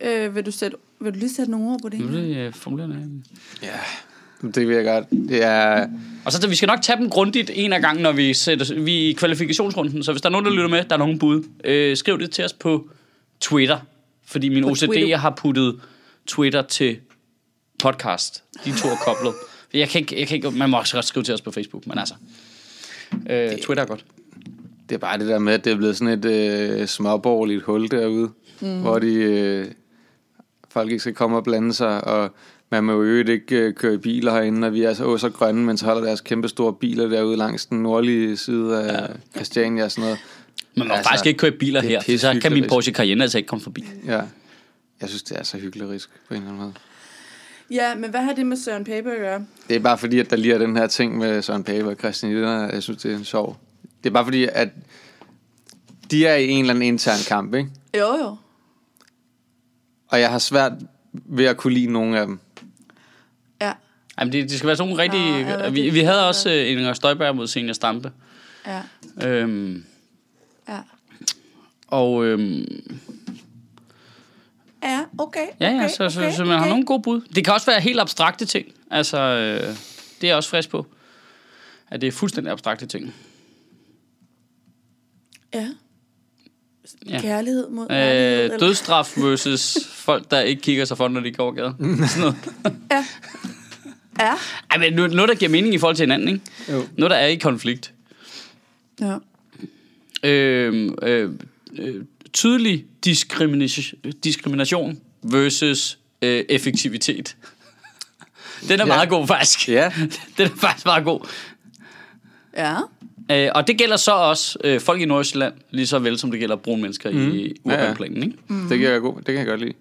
S2: Øh, vil, du sætte, vil du lige sætte nogle ord på det?
S1: Nu er det øh, formulerende.
S3: Ja, det vil jeg godt. Det er...
S1: Og så vi skal nok tage dem grundigt en af gangen, når vi sætter vi er i kvalifikationsrunden. Så hvis der er nogen, der lytter med, der er nogen bud, øh, skriv det til os på Twitter. Fordi min
S2: På
S1: OCD
S2: Twitter.
S1: har puttet Twitter til podcast. De to er koblet. Jeg kan ikke, jeg kan ikke, man må også godt skrive til os på Facebook, men altså. Øh, Twitter er godt.
S3: Det er bare det der med, at det er blevet sådan et øh, småborgerligt hul derude, mm. hvor de, øh, folk ikke skal komme og blande sig, og man må jo i øvrigt ikke øh, køre i biler herinde, og vi er så, åh, så grønne, men så holder deres kæmpe store biler derude langs den nordlige side af ja. Christiania og sådan noget.
S1: Man må
S3: Altså,
S1: altså, faktisk ikke køre biler
S3: det er
S1: her, for så kan min. Porsche Cayenne altså ikke komme forbi.
S3: Ja. Jeg synes, det er så hyklerisk på en eller anden måde.
S2: Ja, men hvad har det med Søren Pape at gøre?
S3: Det er bare fordi, at der lige er den her ting med Søren Pape og Christian. Jeg synes, det er en sjov. Det er bare fordi, at de er i en eller anden intern kamp, ikke?
S2: Jo, jo.
S3: Og jeg har svært ved at kunne lide nogen af dem.
S2: Ja,
S1: Jamen, det, det skal være sådan nogle
S2: Nå, ja,
S1: vi, vi havde også øh, Inger Støjberg mod Senior Stampe.
S2: ja,
S1: Øhm,
S2: ja.
S1: og øhm,
S2: Ja, okay.
S1: ja, ja,
S2: okay,
S1: så, så,
S2: okay,
S1: så man har
S2: okay.
S1: nogle gode bud. Det kan også være helt abstrakte ting. Altså, øh, det er jeg også frisk på. At det er fuldstændig abstrakte ting.
S2: Ja.
S1: Ja.
S2: Kærlighed mod kærlighed.
S1: Øh,
S2: eller-
S1: dødsstraf versus folk, der ikke kigger sig for, når de går over gaden. Sådan noget.
S2: Ja. Ja.
S1: Ej, men nu- noget, der giver mening i forhold til hinanden, ikke?
S3: Jo.
S1: Noget, der er i konflikt.
S2: Ja.
S1: øh, øh, øh, tydelig diskrimination, diskrimination versus øh, effektivitet. Den er
S3: Ja.
S1: meget god, faktisk.
S3: Ja.
S1: Den er faktisk meget god.
S2: Ja.
S1: Øh, og det gælder så også øh, folk i Nordsjælland, lige så vel som det gælder brune mennesker mm. i
S3: Ja, ja.
S1: urbanplanen. Ikke?
S3: Mm. Det, kan jeg god, det kan jeg godt lide.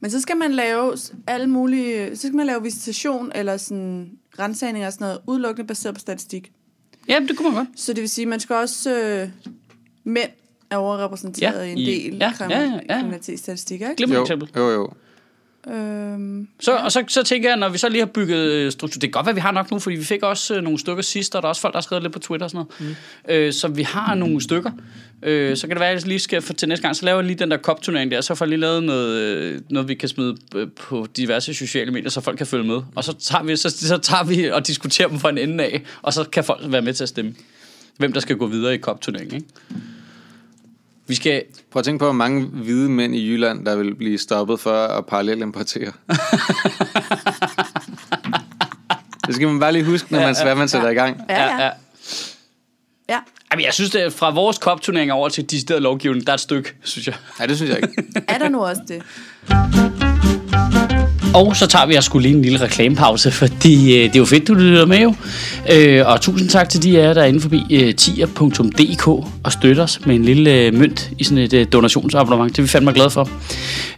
S2: Men så skal man lave alle mulige... Så skal man lave visitation eller sådan rensagning og sådan noget, udelukkende baseret på statistik.
S1: Ja, det kunne man godt.
S2: Så det vil sige, at man skal også... Øh, mænd er overrepræsenteret
S1: Ja,
S2: i en del
S1: ja,
S2: krim-
S1: ja, ja, ja.
S2: kriminalitetsstatistikker, ikke?
S1: Glimrende
S3: Jo,
S1: eksempel.
S3: jo, jo.
S2: Øhm,
S1: Så, og så, så tænker jeg, når vi så lige har bygget øh, struktur, det kan godt være, vi har nok nu, fordi vi fik også øh, nogle stykker sidst, og der er også folk, der har skrevet lidt på Twitter og sådan noget. Mm. Øh, så vi har nogle stykker. Øh, så kan det være, at jeg lige skal for, til næste gang, så laver jeg lige den der kopturnering der, så får jeg lige lavet noget, øh, noget vi kan smide på diverse sociale medier, så folk kan følge med. Og så tager vi, så, så tager vi og diskuterer dem fra en ende af, og så kan folk være med til at stemme, hvem der skal gå videre i kopturneringen. Ikke? Vi skal,
S3: Prøv at tænke på, hvor mange hvide mænd i Jylland, der vil blive stoppet for at parallelt importere. det skal man bare lige huske, når man, hvad man sætter i gang.
S2: ja, ja. ja. ja.
S1: Jamen, jeg synes, det er fra vores kopturnering over til decideret lovgivning, der er et stykke, synes jeg.
S3: Nej, det synes jeg ikke.
S2: Er der nu også det?
S1: Og så tager vi og skulle lige en lille reklamepause, fordi øh, det er jo fedt, du lytter med jo. Øh, og tusind tak til de af jer, der er inde forbi øh, tier.dk og støtter os med en lille øh, mønt i sådan et øh, donationsabonnement. Det er vi fandme glade for.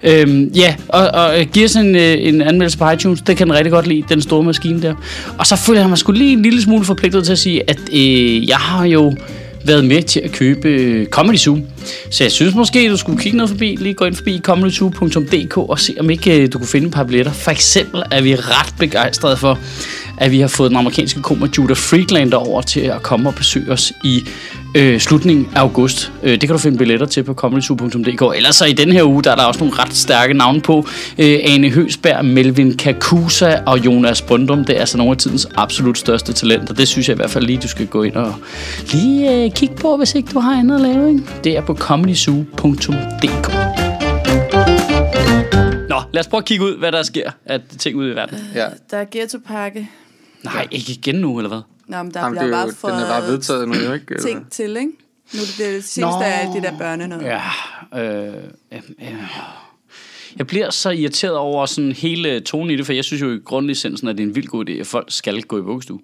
S1: Øh, ja, og, og øh, giv os en, øh, en anmeldelse på iTunes. Det kan den rigtig godt lide, den store maskine der. Og så føler jeg mig skulle lige en lille smule forpligtet til at sige, at øh, jeg har jo været med til at købe øh, Comedy Zoo. Så jeg synes måske, du skulle kigge noget forbi, lige gå ind forbi comedyzoo.dk og se, om ikke øh, du kunne finde et par billetter. For eksempel er vi ret begejstrede for, at vi har fået den amerikanske komiker Judah Friedlander over til at komme og besøge os i øh, slutningen af august. Øh, det kan du finde billetter til på comedysu.dk. Ellers så i den her uge, der er der også nogle ret stærke navne på. Øh, Ane Høsberg, Melvin Kakusa og Jonas Bundum. Det er altså nogle af tidens absolut største talenter. Det synes jeg i hvert fald lige, du skal gå ind og lige øh, kigge på, hvis ikke du har andet at lave. Ikke? Det er på comedyzoo.dk. Nå, lad os prøve at kigge ud, hvad der sker af ting ude i verden.
S3: Ja.
S2: Der er ghettopakke.
S1: Nej, ikke igen nu, eller hvad?
S2: Nå, men der
S3: Jamen,
S2: bliver
S3: det er
S2: bare
S3: jo,
S2: for
S3: den er bare vedtaget nu, jo ikke? Eller?
S2: ting til, ikke? Nu er det det sidste
S1: Nå.
S2: af alt det der børne noget.
S1: Ja, øh, øh, øh. Jeg bliver så irriteret over sådan hele tonen i det, for jeg synes jo i grundessensen, at det er en vild god idé, at folk skal gå i vuggestue.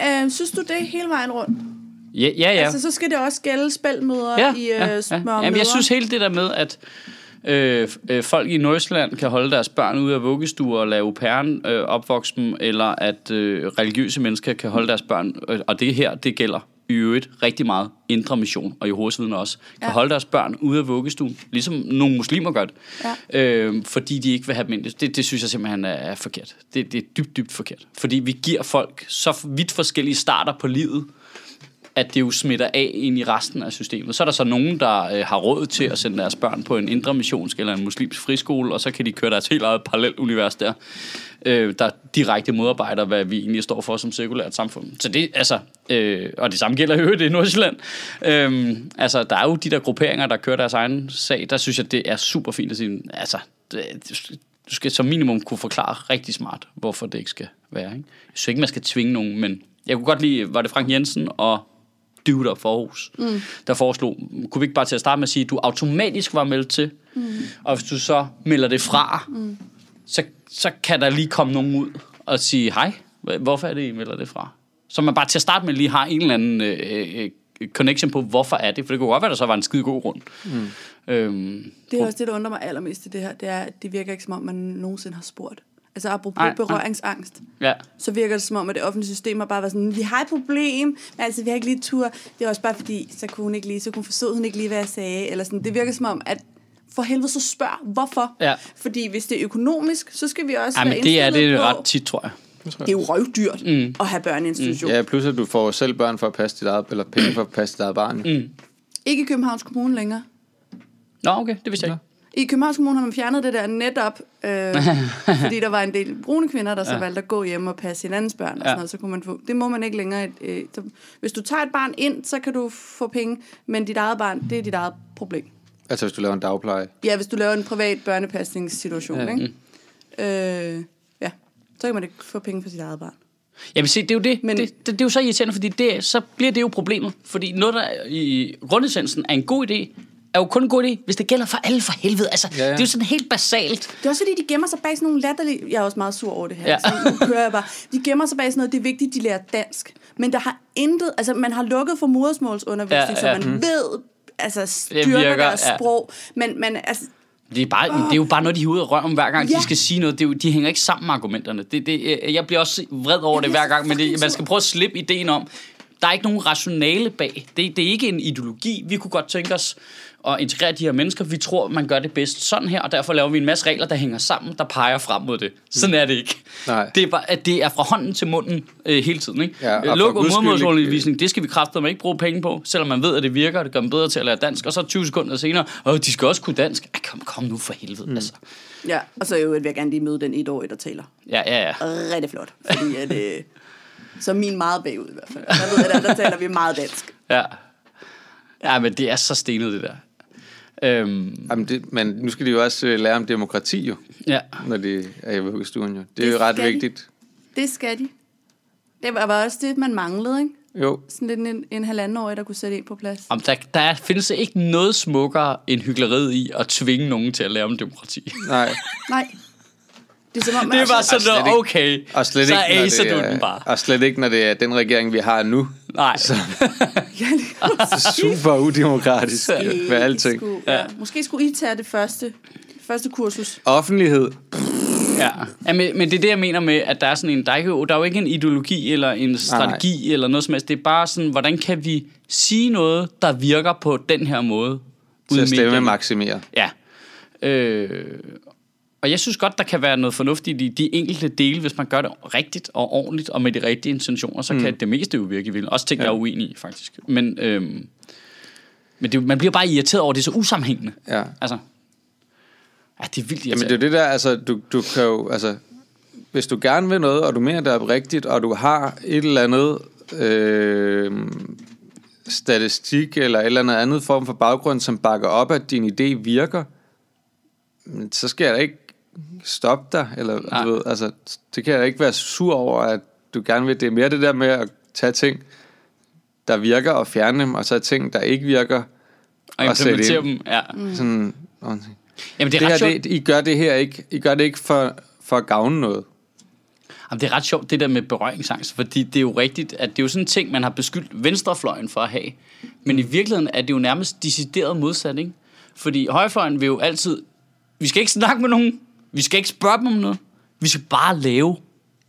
S2: Øh, synes du det hele vejen rundt?
S1: Ja, ja. ja.
S2: Altså, så skal det også gælde spilmøder
S1: ja,
S2: i
S1: ja,
S2: øh,
S1: ja.
S2: små
S1: Jamen, jeg synes hele det der med, at øh, øh, folk i Nordsjælland kan holde deres børn ude af vuggestuer og lave au pairen øh, opvokse dem, eller at øh, religiøse mennesker kan holde deres børn, øh, og det her, det gælder i øvrigt rigtig meget indre mission, og Jehovas vidner også, kan
S2: Ja.
S1: holde deres børn ude af vuggestuen, ligesom nogle muslimer gør det,
S2: Ja.
S1: øh, fordi de ikke vil have dem ind. Det, det synes jeg simpelthen er, er forkert. Det, det er dybt, dybt forkert. Fordi vi giver folk så vidt forskellige starter på livet, at det jo smitter af ind i resten af systemet. Så er der så nogen, der øh, har råd til at sende deres børn på en indre missionsk eller en muslimsk friskole, og så kan de køre deres helt eget parallelt univers der, øh, der direkte modarbejder, hvad vi egentlig står for som sekulært samfund. Så det, altså, øh, og det samme gælder i øvrigt i Nordsjælland. Øh, altså, der er jo de der grupperinger, der kører deres egen sag. Der synes jeg, det er super fint at sige, altså, det, du skal som minimum kunne forklare rigtig smart, hvorfor det ikke skal være. Ikke? Jeg synes ikke, man skal tvinge nogen, men jeg kunne godt lide, var det Frank Jensen og Dude op for Aarhus, mm. der foreslog, kunne vi ikke bare til at starte med at sige, at du automatisk var meldt til, mm. og hvis du så melder det fra, mm. så, så kan der lige komme nogen ud og sige, hej, hvorfor er det, I melder det fra? Så man bare til at starte med lige har en eller anden øh, øh, connection på, hvorfor er det, for det kunne godt være, der så var en skide god grund. Mm. Øhm,
S2: Det er også det, der undrer mig allermest i det her, det er, at det virker ikke som om, man nogensinde har spurgt. Altså apropos
S1: nej.
S2: berøringsangst,
S1: ja.
S2: så virker det som om, at det offentlige system har bare været sådan, vi har et problem, men altså vi har ikke lige tur. Det er også bare fordi, så kunne hun ikke lige, så kunne forstod hun ikke lige, hvad jeg sagde. Eller sådan. Det virker som om, at for helvede så spørg, hvorfor?
S1: Ja.
S2: Fordi hvis det er økonomisk, så skal vi også
S1: Ej,
S2: være
S1: men det er
S2: indstillet
S1: det
S2: på,
S1: ret tit, tror jeg.
S2: Det er jo røvdyrt mm. at have børn i institution. Mm.
S3: Ja, plus at du får selv børn for at passe dit eget, eller penge for at passe dit eget barn. Mm.
S2: Ikke i Københavns Kommune længere.
S1: Nå, okay, det vidste jeg ikke.
S2: I Københavns Kommune har man fjernet det der netop, øh, fordi der var en del brune kvinder, der så ja. valgte at gå hjem og passe hinandens børn. Og
S1: Ja.
S2: sådan noget, så kunne man få, det må man ikke længere. Øh, så, hvis du tager et barn ind, så kan du få penge, men dit eget barn, det er dit eget problem.
S3: Altså hvis du laver en dagpleje.
S2: Ja, hvis du laver en privat børnepasningssituation, ja. ikke? Øh, ja, så kan man ikke få penge for sit eget barn.
S1: Jamen se, det er jo det. Men, det, det, det, er jo så irriterende, fordi det, så bliver det jo problemet. Fordi noget, der er i grundessensen er en god idé, er jo kun en god idé, hvis det gælder for alle for helvede. Altså, ja,
S3: Ja,
S1: det er jo sådan helt basalt.
S2: Det er også fordi, de gemmer sig bag sådan nogle latterlige... Jeg er også meget sur over det her.
S1: Ja.
S2: Så nu kører jeg bare. De gemmer sig bag sådan noget, det er vigtigt, de lærer dansk. Men der har intet... Altså, man har lukket for modersmålsundervisning,
S1: Ja,
S2: ja, så man
S1: Mhm.
S2: ved altså styrker
S1: virker,
S2: deres
S1: ja.
S2: sprog. Men, men altså,
S1: Det er, bare, det er jo bare noget, de har ud af røven hver gang, ja. De skal sige noget. Det er jo, de hænger ikke sammen med argumenterne. Det, det, jeg bliver også vred over det hver gang, men det, man skal prøve at slippe ideen om, der er ikke nogen rationale bag. Det, det er ikke en ideologi. Vi kunne godt tænke os at integrere de her mennesker. Vi tror, man gør det bedst sådan her, og derfor laver vi en masse regler, der hænger sammen, der peger frem mod det. Sådan er det ikke.
S3: Nej.
S1: Det er, bare, at det er fra hånden til munden øh, hele tiden. Ikke?
S3: Ja, og
S1: Luk og modermålsundervisning, det skal vi kraftedeme ikke bruge penge på, selvom man ved, at det virker, og det gør dem bedre til at lære dansk, og så 20 sekunder senere, og de skal også kunne dansk. Ej, kom, kom nu for helvede. Mm. Altså.
S2: ja. Og så vil jeg gerne lige møde den etårige, der taler.
S1: Ja, ja, ja.
S2: Rigtig flot. Fordi at, øh, så er min meget bagud i hvert fald. Jeg ved, at der, der taler vi meget dansk.
S1: Ja. Ja, men det er så stenet, det der. Øhm,
S3: Jamen det, men nu skal de jo også øh, lære om demokrati jo,
S1: ja.
S3: når de er i vuggestuen jo. Det er
S2: Det
S3: jo ret
S2: de.
S3: vigtigt.
S2: Det skal de. Det var var også det, man manglede, ikke?
S3: Jo,
S2: Sådan lidt en, en halvanden år, der kunne sætte en på plads.
S1: Om der, der er- findes ikke noget smukkere end hyggeleriet i at tvinge nogen til at lære om demokrati.
S3: nej.
S2: Nej. Det er som om,
S1: Det er bare sådan noget,
S3: ikke-
S1: okay,
S3: Og slet
S1: så
S3: ikke, når
S1: acer
S3: det
S1: du
S3: er,
S1: den bare.
S3: Og slet ikke, når det er den regering, vi har nu.
S1: Nej,
S2: Ja, lige
S3: Super udemokratisk
S2: præcis.
S3: med alting.
S2: Skulle, ja. Måske skulle I tage det første, første kursus.
S3: Offentlighed.
S1: ja. ja men, men det er det, jeg mener med, at der er sådan en, der er, ikke, der er jo ikke en ideologi eller en strategi nej. eller noget som helst. Det er bare sådan, hvordan kan vi sige noget, der virker på den her måde?
S3: Til at stemme maksimere.
S1: Ja. Øh, og jeg synes godt, der kan være noget fornuftigt i de enkelte dele, hvis man gør det rigtigt og ordentligt og med de rigtige intentioner, så mm. kan det meste jo virke virkeligheden. Også ting, ja. jeg er uenig i, faktisk. Men, øhm, men det, man bliver bare irriteret over, at det er så usammenhængende.
S3: Ja.
S1: Altså, ja, det er vildt
S3: Jamen
S1: irriterende.
S3: det er det der, altså du, du kan jo, altså hvis du gerne vil noget, og du mener det er rigtigt, og du har et eller andet øh, statistik eller et eller andet andet form for baggrund, som bakker op, at din idé virker, så skal jeg da ikke stoppe dig, eller
S1: Nej.
S3: du ved, altså det kan jeg ikke være sur over, at du gerne vil. Det er mere det der med at tage ting, der virker, og fjerne dem, og så ting, der ikke virker,
S1: og
S3: og sætte
S1: implementere
S3: ind.
S1: dem. Ja.
S3: mm. sådan...
S1: Jamen, det
S3: Det
S1: er
S3: her,
S1: ret sjovt.
S3: det, I gør det her ikke, I gør det ikke for, for at gavne noget.
S1: Jamen, det er ret sjovt, det der med berøringsangst, fordi det er jo rigtigt, at det er jo sådan en ting, man har beskyldt venstrefløjen for at have. Men i virkeligheden er det jo nærmest decideret modsat, ikke? Fordi højrefløjen vil jo altid, vi skal ikke snakke med nogen, vi skal ikke spørge dem om noget, vi skal bare lave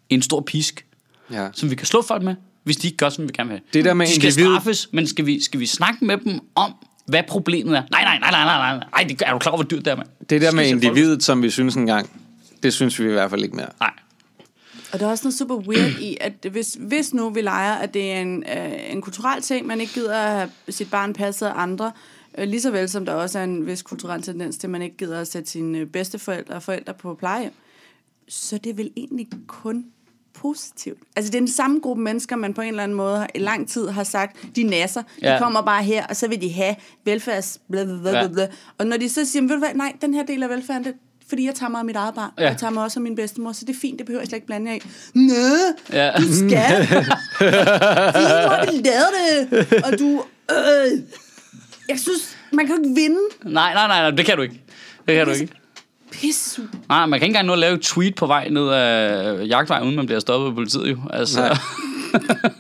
S1: en stor pisk,
S3: Ja.
S1: som vi kan slå folk med, hvis de ikke gør, som vi gerne vil have.
S3: Det der med
S1: de skal
S3: individet-
S1: straffes, men skal vi, skal vi snakke med dem om, hvad problemet er? Nej, nej, nej, nej, nej, nej, nej, det er du klar over, hvor dyrt det er, mand?
S3: Det der med
S1: se folk-
S3: individet, som vi synes engang, det synes vi i hvert fald ikke mere.
S1: Nej,
S2: Og der er også noget super weird i, at hvis, hvis nu vi leger, at det er en, øh, en kulturel ting, man ikke gider at have sit barn passet af andre, øh, lige så vel som der også er en vis kulturel tendens til, at man ikke gider at sætte sine øh, bedsteforældre og forældre på plejehjem, så det er vel egentlig kun positivt. Altså det er den samme gruppe mennesker, man på en eller anden måde i lang tid har sagt, de nasser, de
S1: Ja.
S2: kommer bare her, og så vil de have velfærds... Bla, bla, bla,
S1: Ja.
S2: bla. Og når de så siger, ved du hvad, nej, den her del af velfærden, det, fordi jeg tager mig af mit eget barn,
S1: Ja.
S2: ja. jeg tager mig også af min bedstemor, så det er fint, det behøver jeg slet ikke blande jer i. Nå,
S1: Ja.
S2: du skal. Fordi har lavet det, og du... Øh, jeg synes, man kan jo ikke vinde.
S1: nej, nej, nej, nej, det kan du ikke. Det kan du ikke.
S2: Pisse.
S1: Nej, man kan ikke engang nå at lave et tweet på vej ned af jagtvejen, uden man bliver stoppet af politiet jo. Altså.
S3: Nej.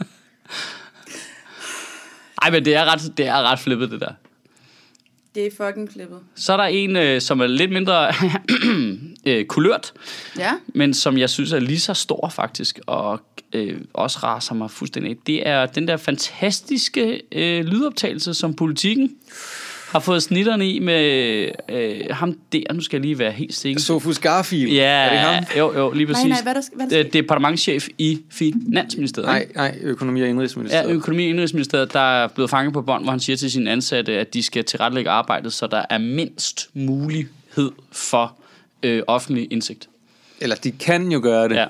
S1: Ej, men det er ret, det er ret flippet, det der.
S2: Det er fucking klippet.
S1: Så er der en, øh, som er lidt mindre øh, kulørt,
S2: Ja.
S1: men som jeg synes er lige så stor faktisk, og øh, også raser mig fuldstændig. Det er den der fantastiske øh, lydoptagelse, som politikken har fået snitterne i med øh, ham der. Nu skal jeg lige være helt sikker.
S3: Sofus Garfield,
S1: Ja,
S3: er det ham?
S1: jo, jo, lige præcis.
S2: nej, hvad er der- hvad er der
S1: Øh? Departementchef i Finansministeriet.
S3: Nej, nej, økonomi- og indrigsministeriet.
S1: Ja, økonomi- og indrigsministeriet, der er blevet fanget på bånd, hvor han siger til sine ansatte, at de skal tilrettelægge arbejdet, så der er mindst mulighed for øh, offentlig indsigt.
S3: Eller de kan jo gøre det.
S1: Ja.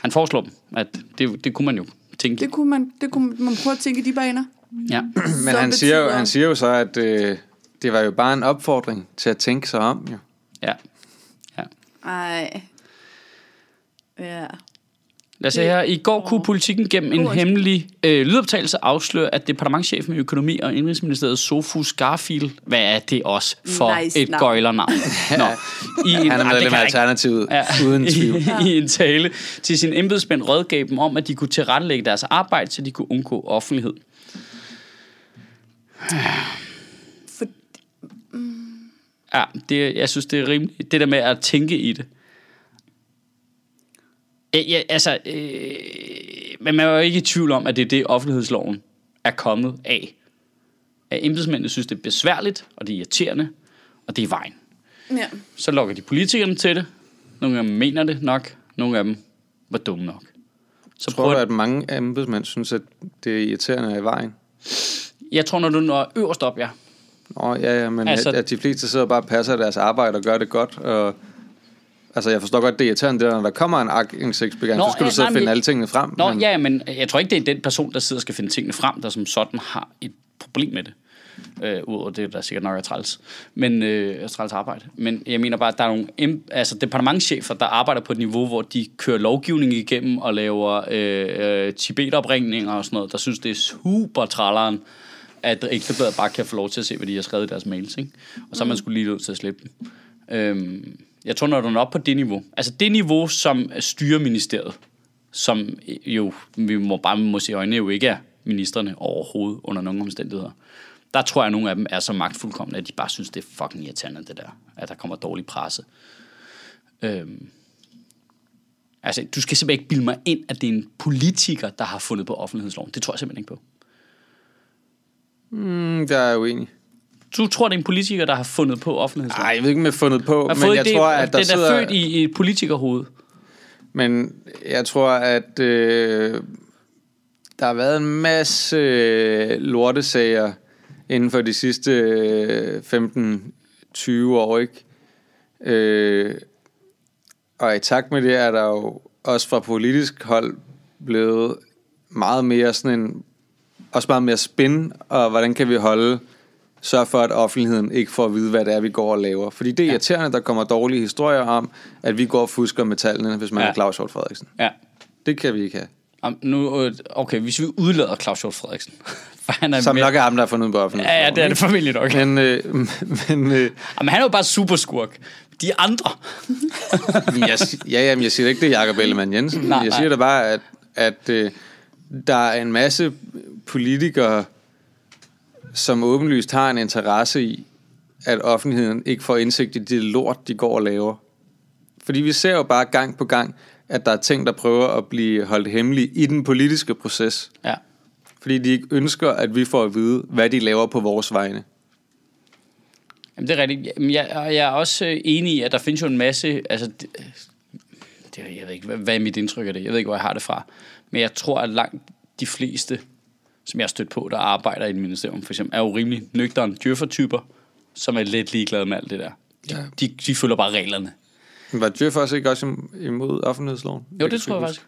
S1: Han foreslår dem, at det, det kunne man jo tænke.
S2: Det kunne man, det kunne man prøve at tænke i de baner.
S1: Ja.
S3: Men
S2: Som
S3: han siger, jo, han siger jo så, at øh, det var jo bare en opfordring til at tænke sig om. Jo.
S1: ja. ja.
S2: Ej. Ja.
S1: Lad os se her. I går kunne politikken gennem en hemmelig øh, lydoptagelse afsløre, at departementchefen i økonomi- og indrigsministeriet, Sofus Garfield, hvad er det også for
S2: Nice
S1: et
S2: navn.
S1: gøjlernavn? Nå, i en,
S3: Han er medlem af Alternativet,
S1: ja,
S3: uden tvivl.
S1: i, i en tale til sin embedsmænd rådgav dem om, at de kunne tilrettelægge deres arbejde, så de kunne undgå offentlighed.
S2: For,
S1: Ja, det, jeg synes, det er rimeligt. Det der med at tænke i det. Ja, ja, altså, øh, men man er jo ikke i tvivl om, at det er det, offentlighedsloven er kommet af. At embedsmændene synes, det er besværligt, og det er irriterende, og det er vejen.
S2: ja.
S1: Så lokker de politikerne til det. Nogle af dem mener det nok. Nogle af dem var dumme nok. Så
S3: Tror du,
S1: prøv,
S3: at mange embedsmænd synes, at det er irriterende i vejen?
S1: Jeg tror, når du når øverst op, ja.
S3: Nå, ja, ja, men
S1: Altså-
S3: at, at de fleste sidder bare og passer deres arbejde og gør det godt. Og, altså, jeg forstår godt, det er irriterende, det der, når der kommer en aktindsigtsbegæring,
S1: Nå,
S3: så skal
S1: ja,
S3: du sidde
S1: nej,
S3: og finde alle tingene frem.
S1: Nå,
S3: men,
S1: ja, men jeg tror ikke, det er den person, der sidder og skal finde tingene frem, der som sådan har et problem med det. Øh, Udover det, der sikkert nok er træls. Men øh, er træls arbejde. Men jeg mener bare, at der er nogle altså, departementchefer, der arbejder på et niveau, hvor de kører lovgivning igennem og laver øh, øh, tibetopringninger og sådan noget, der synes, det er super tralleren, at Ekstrabladet bare kan få lov til at se, hvad de har skrevet i deres mails. Ikke? Og så er man skulle lige nødt til at slippe dem. Øhm, jeg tror, når du er oppe på det niveau, altså det niveau, som styrer ministeriet, som jo, vi må bare må se øjnene, jo ikke er ministerne overhovedet under nogen omstændigheder. Der tror jeg, at nogle af dem er så magtfuldkommende, at de bare synes, det er fucking irriterende, det der. At der kommer dårlig presse. Øhm. Altså, du skal simpelthen ikke bilde mig ind, at det er en politiker, der har fundet på offentlighedsloven. Det tror jeg simpelthen ikke på.
S3: Mm, der er jeg uenig.
S1: Du tror, det er en politiker, der har fundet på offentlighedsloven?
S3: Nej, jeg ved ikke, om jeg har fundet på,
S1: Har
S3: men jeg
S1: idé,
S3: tror, at der
S1: den
S3: sidder...
S1: er født i, i et politikerhoved.
S3: Men jeg tror, at øh, der har været en masse øh, lortesager inden for de sidste øh, 15-20 år, ikke? Øh, og i takt med det er der jo også fra politisk hold blevet meget mere sådan en, også meget mere spin, og hvordan kan vi holde, sørge for, at offentligheden ikke får at vide, hvad det er, vi går og laver. Fordi det er irriterende, der kommer dårlige historier om, at vi går og fusker med tallene, hvis man
S1: Ja.
S3: ja. er Claus Hjort Frederiksen.
S1: Ja.
S3: Det kan vi ikke have.
S1: Om Nu, øh, okay, hvis vi udlader Claus Hjort Frederiksen. For han er
S3: Som
S1: mere-
S3: nok er ham, der har fundet på offentligheden.
S1: Ja, ja, det er det formentlig nok.
S3: Men, øh, men øh,
S1: Jamen, han er jo bare super skurk. De andre.
S3: jeg, ja, jamen, jeg siger ikke, det er Jacob Ellemann Jensen.
S1: Nej,
S3: jeg siger
S1: nej.
S3: da bare, at, at øh, der er en masse politikere, som åbenlyst har en interesse i, at offentligheden ikke får indsigt i det lort, de går og laver. Fordi vi ser jo bare gang på gang, at der er ting, der prøver at blive holdt hemmelige i den politiske proces.
S1: Ja.
S3: Fordi de ikke ønsker, at vi får at vide, hvad de laver på vores vegne.
S1: Jamen, det er rigtigt. Jeg, jeg er også øh, enig i, at der findes jo en masse... Altså, det, jeg ved ikke, hvad, hvad er mit indtryk af det? Jeg ved ikke, hvor jeg har det fra. Men jeg tror, at langt de fleste, som jeg har stødt på, der arbejder i et ministerium, for eksempel, er jo rimelig nøgterne djøffer-typer, som er lidt ligeglade med alt det der. De,
S3: Ja.
S1: de, de følger bare reglerne.
S3: Men var Djøf også ikke også im- imod offentlighedsloven?
S1: Jo, det tror jeg faktisk.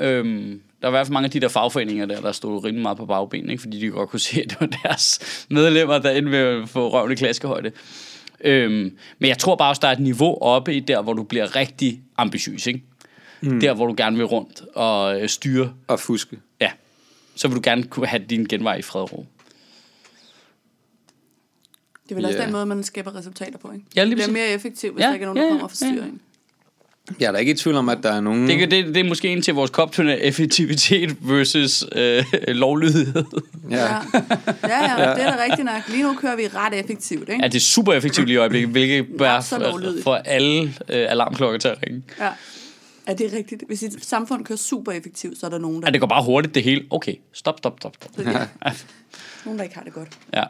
S1: Øhm, der er i hvert fald mange af de der fagforeninger der, der stod rimelig meget på bagbenene, ikke? fordi de godt kunne se, at det var deres medlemmer, der endte med at få røven i klaskehøjde. Øhm, men jeg tror bare også, der er et niveau oppe i der, hvor du bliver rigtig ambitiøs. Ikke? Mm. Der, hvor du gerne vil rundt og øh, styre.
S3: Og fuske.
S1: Ja. Så vil du gerne kunne have din genvej i fred og ro.
S2: Det er vel også
S3: Ja.
S2: den måde, man skaber resultater på, ikke?
S1: Ja, lige
S2: det bliver
S1: præcis.
S2: mere effektivt, hvis
S1: Ja,
S2: der ikke er nogen, der
S1: ja,
S2: kommer og
S1: ja.
S2: forstyrrer en.
S3: Jeg er da ikke i tvivl om, at der er nogen...
S1: Det, det, det er måske en til vores koptønder effektivitet versus øh, lovlydighed.
S2: Ja.
S3: Ja.
S2: ja, ja, det er da rigtigt nok. Lige nu kører vi ret effektivt, ikke?
S1: Ja, det er super effektivt lige i øjeblikket, hvilket bør
S2: lovlydigt.
S1: få alle øh, alarmklokker til at ringe.
S2: Ja. Ja, det er rigtigt. Hvis et samfund kører super effektivt, så er der nogen, der,
S1: Ja, det går bare hurtigt det hele. Okay, stop, stop, stop. stop.
S2: ja. nogen, der ikke har det godt.
S1: Ja.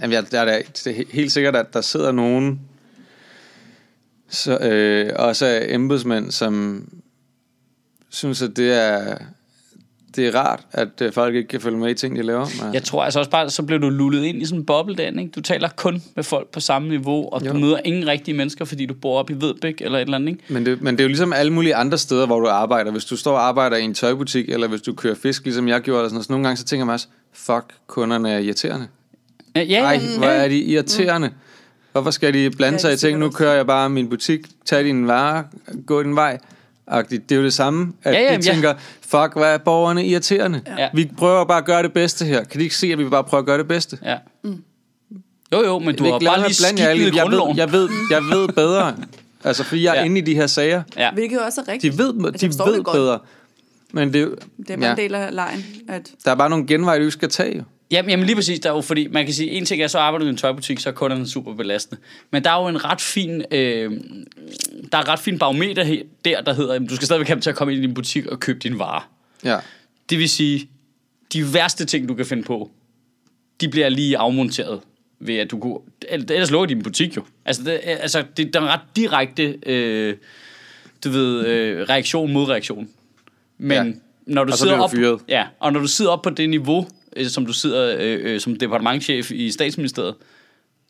S3: Jamen, jeg, der er det er he- helt sikkert, at der sidder nogen, så, øh, også af embedsmænd, som synes, at det er, det er rart, at øh, folk ikke kan følge med i ting, de laver. Men,
S1: Jeg tror altså også bare, så bliver du lullet ind i sådan en boble derinde, ikke? Du taler kun med folk på samme niveau, og jo. Du møder ingen rigtige mennesker, fordi du bor op i Vedbæk eller et eller andet, ikke?
S3: men, det, men det er jo ligesom alle mulige andre steder, hvor du arbejder. Hvis du står og arbejder i en tøjbutik, eller hvis du kører fisk, ligesom jeg gjorde, eller sådan noget, så nogle gange så tænker man også, fuck, kunderne er irriterende.
S1: Ja, ja,
S3: Ej, hvor er de irriterende. Hvorfor skal de blande
S2: Ja,
S3: sig i
S2: er
S3: ting? Nu kører jeg bare min butik, tag din vare, gå din vej. Agtigt. Det er jo det samme, at
S1: Ja,
S3: ja,
S1: ja,
S3: de
S1: ja.
S3: tænker, fuck, hvad er borgerne irriterende?
S1: Ja.
S3: Vi prøver bare at gøre det bedste her. Kan de ikke se, at vi bare prøver at gøre det bedste?
S1: ja. Jo, jo, men du
S3: Jeg
S1: har bare lige i
S3: alle. jeg ved, jeg ved, jeg ved bedre. Altså, fordi jeg er
S1: Ja.
S3: ja. inde i de her sager.
S1: Ja.
S2: Hvilket også er rigtigt.
S3: De ved,
S2: Altså,
S3: de
S2: jeg
S3: ved
S2: godt.
S3: bedre. Men det, er jo-
S2: Det er bare en del af lejen, at
S3: der er bare nogle genveje, du ikke skal tage. Jo.
S1: Jamen, jamen lige præcis, der er jo fordi, man kan sige, en ting er, så arbejder du i en tøjbutik, så er kunderne super belastende. Men der er jo en ret fin, øh, der er et ret fin barometer her, der, der hedder, jamen, du skal stadigvæk have til at komme ind i din butik og købe din vare.
S3: Ja.
S1: Det vil sige, de værste ting, du kan finde på, de bliver lige afmonteret ved, at du kunne... Ellers lukker din butik jo. Altså, det, altså, det, der er en ret direkte, øh, du ved, øh, reaktion mod reaktion. Men
S3: Ja.
S1: når du
S3: Og
S1: sidder op,
S3: fyret.
S1: Ja, og når du sidder op på det niveau, øh, som du sidder øh, øh, som departementchef i statsministeriet,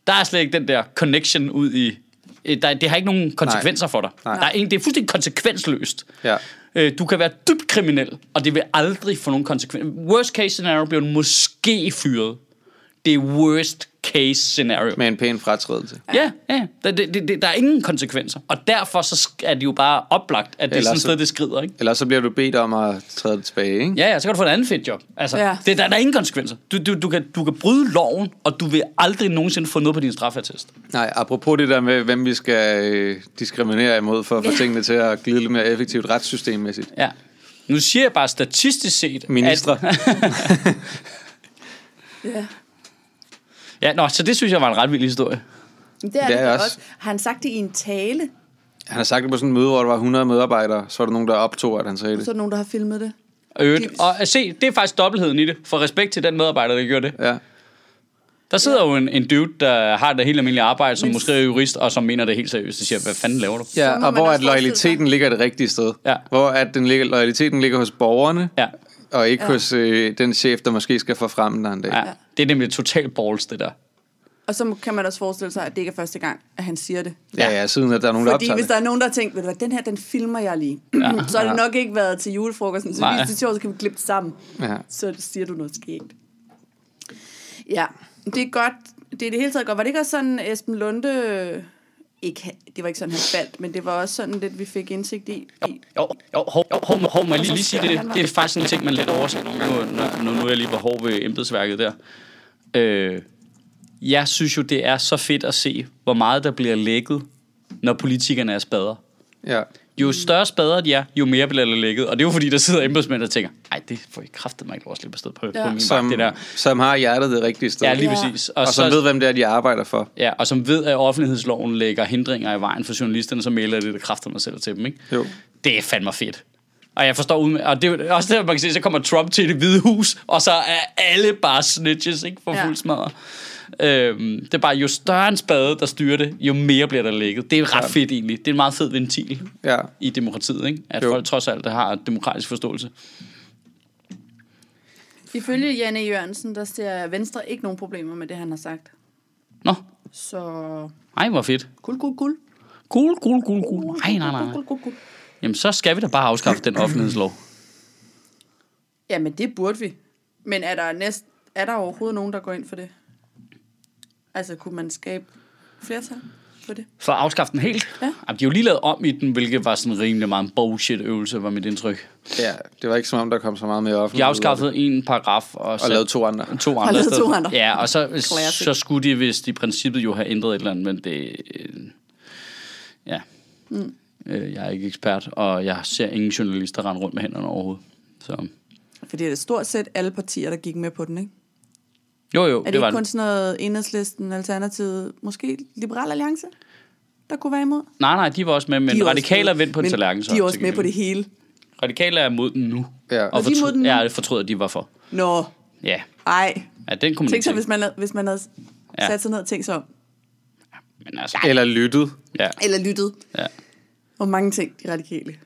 S1: der er slet ikke den der connection ud i... øh, Der, det har ikke nogen konsekvenser Nej. for dig.
S3: Nej.
S1: Der er ingen, det er fuldstændig konsekvensløst.
S3: Ja.
S1: Øh, du kan være dybt kriminel, og det vil aldrig få nogen konsekvenser. Worst case scenario bliver du måske fyret. Det er worst case scenario.
S3: Med en pæn fratrædelse.
S1: Ja, ja. Der, det, det, der er ingen konsekvenser. Og derfor så er det jo bare oplagt, at det er
S3: Ellers
S1: sådan et
S3: så-
S1: sted, det skrider, ikke?
S3: Ellers så bliver du bedt om at træde det tilbage, ikke?
S1: Ja, ja, så kan du få et andet fedt job. Altså,
S2: Ja.
S1: det, der, der er ingen konsekvenser. Du, du, du, kan, du kan bryde loven, og du vil aldrig nogensinde få noget på din straffeattest.
S3: Nej, apropos det der med, hvem vi skal øh, diskriminere imod for at få
S2: Ja.
S3: tingene til at glide lidt mere effektivt retssystemmæssigt.
S1: Ja. Nu siger jeg bare statistisk set,
S3: Ministre.
S1: At,
S2: ja.
S1: Ja, nå, så det synes jeg var en ret vild historie.
S2: Det er
S3: Det
S2: det,
S3: er
S2: det
S3: også.
S2: også. Har han sagt det i en tale?
S3: Han har sagt det på sådan en møde, hvor der var 100 medarbejdere, så var der nogen, der optog, at han sagde det.
S2: Så er der nogen, der har filmet det.
S1: Øvrigt.
S2: De-
S1: Og at se, det er faktisk dobbeltheden i det. For respekt til den medarbejder, der gjorde det.
S3: Ja.
S1: Der sidder jo en, en dude, der har det helt almindelige arbejde, som
S2: Men-
S1: måske er jurist, og som mener det helt seriøst. Og siger, hvad fanden laver du?
S3: Ja, og hvor at loyaliteten ligger det rigtige sted.
S1: Ja.
S3: Hvor at den ligger, loyaliteten ligger hos borgerne,
S1: Ja.
S3: Og ikke
S2: Ja.
S3: hos øh, den chef, der måske skal forfremme dig en dag.
S1: ja. Det er nemlig totalt balls, det der.
S2: Og så kan man også forestille sig, at det ikke er første gang, at han siger det.
S3: Ja, ja, siden at der er nogen, der
S2: Fordi hvis der er nogen, der har tænkt, ved du hvad, den her, den filmer jeg lige. Ja. så har det nok ikke været til julefrokosten. Så
S1: Nej.
S2: hvis det er sjovt, så kan vi klippe det sammen.
S3: Ja.
S2: Så siger du noget skægt. Ja, det er godt. Det er det hele taget godt. Var det ikke også sådan, Esben Lunde... Ikke, det var ikke sådan, han faldt, men det var også sådan lidt, vi fik indsigt i.
S1: Jo, jo, hov, hov, hov, hov, må jeg lige, lige sige det. Det er faktisk en ting, man lidt overser nogle gange, nu, nu, nu er jeg lige på hård ved embedsværket der. Øh, Jeg synes jo, det er så fedt at se, hvor meget der bliver lækket, når politikerne er spader.
S3: Ja.
S1: Jo større spader de er, jo mere bliver der lækket. Og det er jo fordi, der sidder embedsmænd og tænker, ej, det får I kraftet mig ikke lov at slippe afsted på, ja. På min
S3: Som,
S1: det der.
S3: som har hjertet det rigtige sted.
S1: Ja, lige
S2: Ja.
S1: præcis.
S3: og som ved, hvem det er, de arbejder for.
S1: Ja, og som ved, at offentlighedsloven lægger hindringer i vejen for journalisterne, så melder det, det kræfter mig selv til dem, ikke?
S3: Jo.
S1: Det er fandme fedt. Og jeg forstår ud og det er også der, man kan se, så kommer Trump til det hvide hus, og så er alle bare snitches, ikke? For
S2: Ja.
S1: fuld smadret. Øhm, det er bare, jo større en spade, der styrer det, jo mere bliver der lægget. Det er ret
S3: Ja.
S1: fedt egentlig. Det er en meget fed ventil
S3: Ja.
S1: i demokratiet, ikke? At
S3: Jo.
S1: folk trods alt har demokratisk forståelse.
S2: Ifølge Janne Jørgensen, der ser Venstre ikke nogen problemer med det, han har sagt.
S1: Nå,
S2: Så
S1: ej, hvor fedt.
S2: kul, kul, kul.
S1: Cool, cool, cool, cool. Ej, nej, nej, nej.
S2: Kul, kul, kul.
S1: Jamen, så skal vi da bare afskaffe den offentlighedslov.
S2: Jamen, det burde vi. Men er der, næst, er der overhovedet nogen, der går ind for det? Altså, kunne man skabe flertal for det?
S1: For at afskaffe den helt?
S2: Ja.
S1: Jamen, de har jo lige lavet om i den, hvilket var sådan rimelig meget en bullshit-øvelse, var mit indtryk.
S3: ja, det var ikke som om, der kom så meget mere offentligt.
S1: De afskaffede en paragraf og,
S3: Og lavede to andre.
S1: to andre.
S2: Og to andre.
S1: Ja, og så,
S2: Classic.
S1: så skulle de vist i princippet jo have ændret et eller andet, men det... øh, Ja. Mm. Jeg er ikke ekspert, og jeg ser ingen journalister rende rundt med hænderne overhovedet. Så.
S2: Fordi det er stort set alle partier, der gik med på den, ikke?
S1: Jo, jo,
S2: Er det,
S1: det var
S2: ikke kun sådan noget enhedslisten, alternativet, måske Liberal Alliance, der kunne være imod?
S1: Nej, nej, de var også med, men
S2: De er
S1: radikale er vendt på en tallerken.
S2: De er også med på det hele.
S1: Radikale er mod den nu.
S3: Ja.
S1: Og
S2: Er de imod den nu?
S1: Ja, at de var for.
S2: Nå,
S1: Ja,
S2: ej.
S1: ja den kunne man
S2: Tænk så, hvis man, havde- hvis man havde
S1: Ja.
S2: sat sig ned og tænkt sig om.
S1: Men altså,
S3: Eller lyttet.
S1: ja,
S2: Eller lyttet.
S1: ja,
S2: Hvor mange ting, de radikale.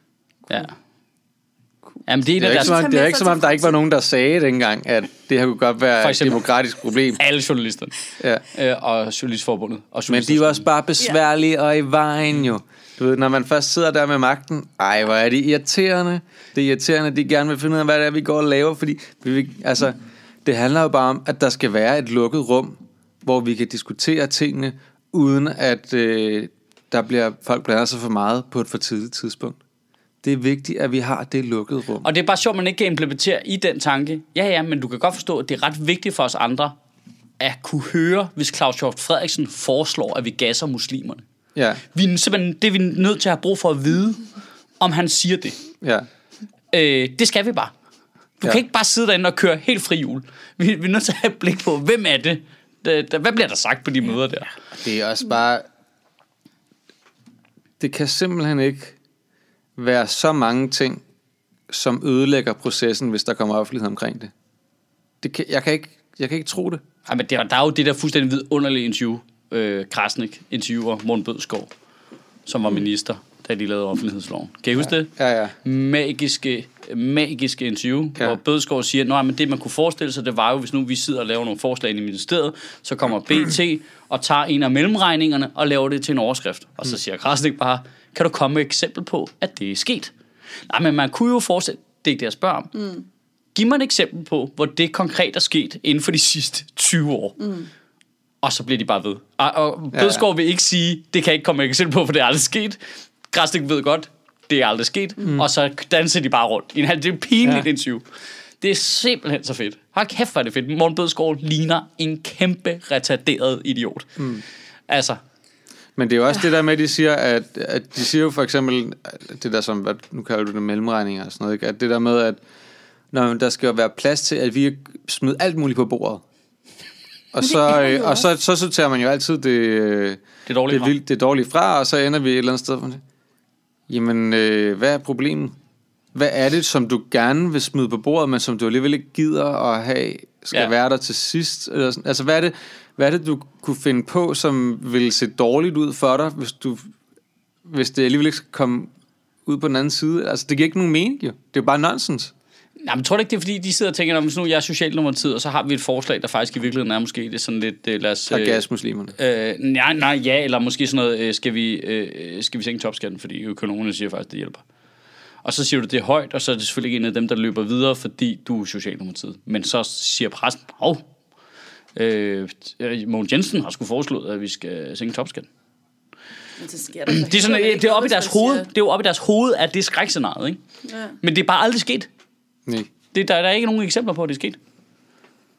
S1: ja. Jamen, det er
S3: Det er ikke, som om, det er ikke som om, der ikke var nogen, der sagde dengang, at det her kunne godt være et demokratisk problem.
S1: Alle journalisterne.
S3: Ja.
S1: Øh, og Journalistforbundet. Og
S3: Men de var også bare besværlige og i vejen jo. Du ved, når man først sidder der med magten, ej, hvor er det irriterende. Det er irriterende, at de gerne vil finde ud af, hvad det er, vi går og laver, fordi vi vil, altså, det handler jo bare om, at der skal være et lukket rum, hvor vi kan diskutere tingene, uden at øh, der bliver, folk blander sig for meget på et for tidligt tidspunkt. Det er vigtigt, at vi har det lukkede rum.
S1: Og det er bare sjovt, at man ikke kan implementere i den tanke. Ja, ja, men du kan godt forstå, at det er ret vigtigt for os andre at kunne høre, hvis Claus Hjort Frederiksen foreslår, at vi gasser muslimerne.
S3: Ja,
S1: Vi er simpelthen, det er vi nødt til at have brug for at vide, om han siger det.
S3: ja.
S1: Øh, det skal vi bare. Du ja. Kan ikke bare sidde derinde og køre helt fri jul. Vi, vi er nødt til at have blik på, hvem er det hvad bliver der sagt på de møder der?
S3: Det er også bare... Det kan simpelthen ikke være så mange ting, som ødelægger processen, hvis der kommer offentlighed omkring det. det kan, jeg, kan ikke, jeg kan ikke tro det.
S1: Ej, men der, der er jo det der fuldstændig vidunderlige interview, øh, Krasnik interviewer Morten Bødskov, som var minister, da de lavede offentlighedsloven. Kan I huske det?
S3: Ja, ja.
S1: magiske, magiske interview, ja.
S3: Ja.
S1: hvor Bødskov siger, at men det man kunne forestille sig, det var jo, hvis nu vi sidder og laver nogle forslag i ministeriet, så kommer BT og tager en af mellemregningerne og laver det til en overskrift. Og så siger Krasnik bare, kan du komme med et eksempel på, at det er sket? Nej, men man kunne jo forestille, det er ikke det, jeg spørger om. Mm. Giv mig et eksempel på, hvor det konkret er sket inden for de sidste 20 år. Mm. Og så bliver de bare ved. Og, og
S3: Ja,
S1: Bødskov vil ikke sige, det kan jeg ikke komme med et eksempel på, for det er aldrig sket. Græsnik ved godt, det er aldrig sket. Mm. Og så danser de bare rundt. i en halv- Det er pinligt
S3: Ja.
S1: ja. interview. Det er simpelthen så fedt. Hold kæft, hvor er det fedt. Morten Bødskov ligner en kæmpe retarderet idiot. Mm. Altså,
S3: Men det er jo også det der med, at de siger, at, at de siger jo for eksempel, det der som, hvad, nu kalder du det mellemregninger og sådan noget, ikke? at det der med, at når der skal jo være plads til, at vi smider alt muligt på bordet. Og så, øh, og så, så sorterer man jo altid det, øh,
S1: Det dårlige
S3: det,
S1: fra.
S3: vildt, det dårlige fra, og så ender vi et eller andet sted. siger, Jamen, øh, hvad er problemet? Hvad er det, som du gerne vil smide på bordet, men som du alligevel ikke gider at have, skal
S1: ja.
S3: være der til sidst? Eller sådan? Altså, hvad er, det, hvad er det, du kunne finde på, som vil se dårligt ud for dig, hvis, du, hvis det alligevel ikke skal komme ud på den anden side? Altså, det giver ikke nogen mening, jo. Det er jo bare nonsens.
S1: Nej, men tror du ikke, det er fordi, de sidder og tænker, "Nå, hvis nu jeg er Socialdemokratiet, og så har vi et forslag, der faktisk i virkeligheden er måske det er sådan lidt, øh, lad os... Øh,
S3: gasmuslimerne.
S1: Øh, nej, nej, ja, eller måske sådan noget, øh, skal, vi, øh, skal vi sænke topskatten, fordi økonomerne siger faktisk, det hjælper. Og så siger du, det er højt, og så er det selvfølgelig en af dem, der løber videre, fordi du er Socialdemokratiet. Men så siger pressen, hov, øh, Mogens Jensen har sgu foreslået, at vi skal sænke topskatten.
S2: Men så sker der
S1: Det er, sådan, det er oppe i deres hoved, det er jo oppe i deres hoved, at det er skrækscenariet, ikke?
S2: Ja.
S1: Men det er bare aldrig sket.
S3: Nej.
S1: Det, der, der er ikke nogen eksempler på, at det er sket.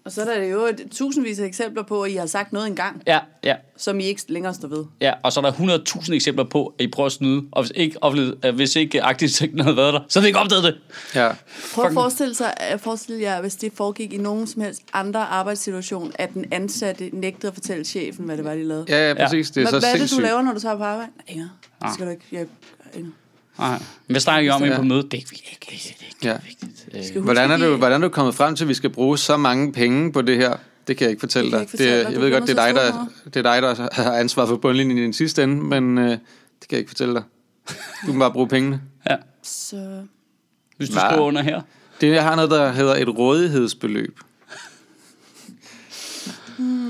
S2: Og så er der jo et tusindvis af eksempler på, at I har sagt noget engang,
S1: Ja, ja,
S2: som I ikke længere står ved.
S1: ja. Og så er der 100.000 eksempler på, at I prøver at snyde. Og hvis ikke, øh, hvis ikke aktiviteten havde været der, så havde vi ikke opdaget det.
S3: Ja.
S2: Prøv at forestille, sig, at forestille jer, hvis det foregik i nogen som helst andre arbejdssituation, at den ansatte nægtede at fortælle chefen, hvad det var, de lavede.
S3: Ja, ja, præcis. Det er
S2: Hvad,
S3: så
S2: hvad er det, du
S3: sindssygt.
S2: laver, når du tager på arbejde? Inger,
S1: Ah.
S2: det skal du ikke. Jeg, Inger.
S1: Nej. Hvad snakker I om
S3: Ja.
S1: på mødet? Det er ikke vigtigt. Det er ikke
S3: Ja.
S1: vigtigt. Øh,
S3: Hvordan er, du, hvordan er du kommet frem til, at vi skal bruge så mange penge på det her? Det kan jeg ikke fortælle
S2: jeg
S3: dig.
S2: ikke fortælle
S3: det,
S2: dig.
S3: jeg ved godt, det er, dig, der, det er dig, der har ansvar for bundlinjen i den sidste ende, men øh, det kan jeg ikke fortælle dig. Du kan bare bruge pengene.
S1: Ja.
S2: Så
S1: Hvis du
S3: Nej.
S1: skriver under her.
S3: Det jeg har noget, der hedder et rådighedsbeløb.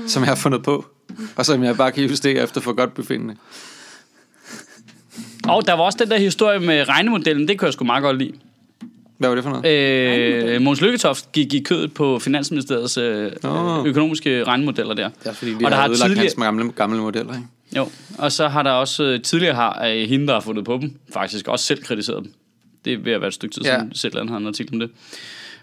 S3: som jeg har fundet på. Og som jeg bare kan justere efter for godt befindende.
S1: Og der var også den der historie med regnemodellen. Det kunne jeg sgu meget godt lide.
S3: Hvad var det for noget?
S1: Øh, Måns Lykketoft gik i kødet på Finansministeriets øh, økonomiske regnemodeller der.
S3: Ja, fordi de
S1: og der
S3: har
S1: har
S3: ødelagt
S1: tidligere-
S3: hans gamle, gamle modeller, ikke?
S1: Jo, og så har der også øh, tidligere har øh, hende, der har fundet på dem, faktisk også selv kritiseret dem. Det er ved at være et stykke tid
S3: Ja.
S1: siden, selv har en artikel om det.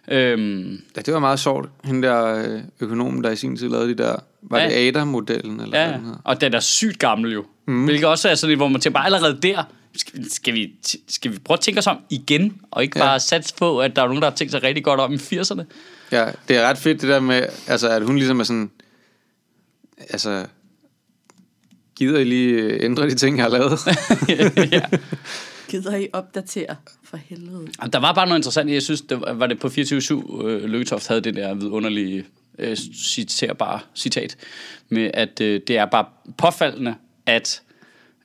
S1: Øhm,
S3: Ja, det var meget sjovt. Hende der øh, økonomen, der i sin tid lavede de der... Var
S1: Ja.
S3: det ADA-modellen, eller
S1: ja,
S3: hvad den
S1: og den er sygt gammel jo. Mm. Hvilket også er sådan, et, hvor man tænker bare allerede der, skal, skal, vi, skal vi prøve at tænke os om igen, og ikke
S3: Ja.
S1: bare satse på, at der er nogen, der har tænkt sig rigtig godt om i 80'erne.
S3: Ja, det er ret fedt det der med, altså, at hun ligesom er sådan... Altså... Gider I lige øh, ændre de ting, jeg har lavet?
S1: ja.
S2: gider I opdatere for helvede.
S1: Der var bare noget interessant, jeg synes, det var, var det på 24-7, øh, Lykketoft havde det der vidunderlige øh, citerbare citat, med at øh, det er bare påfaldende, at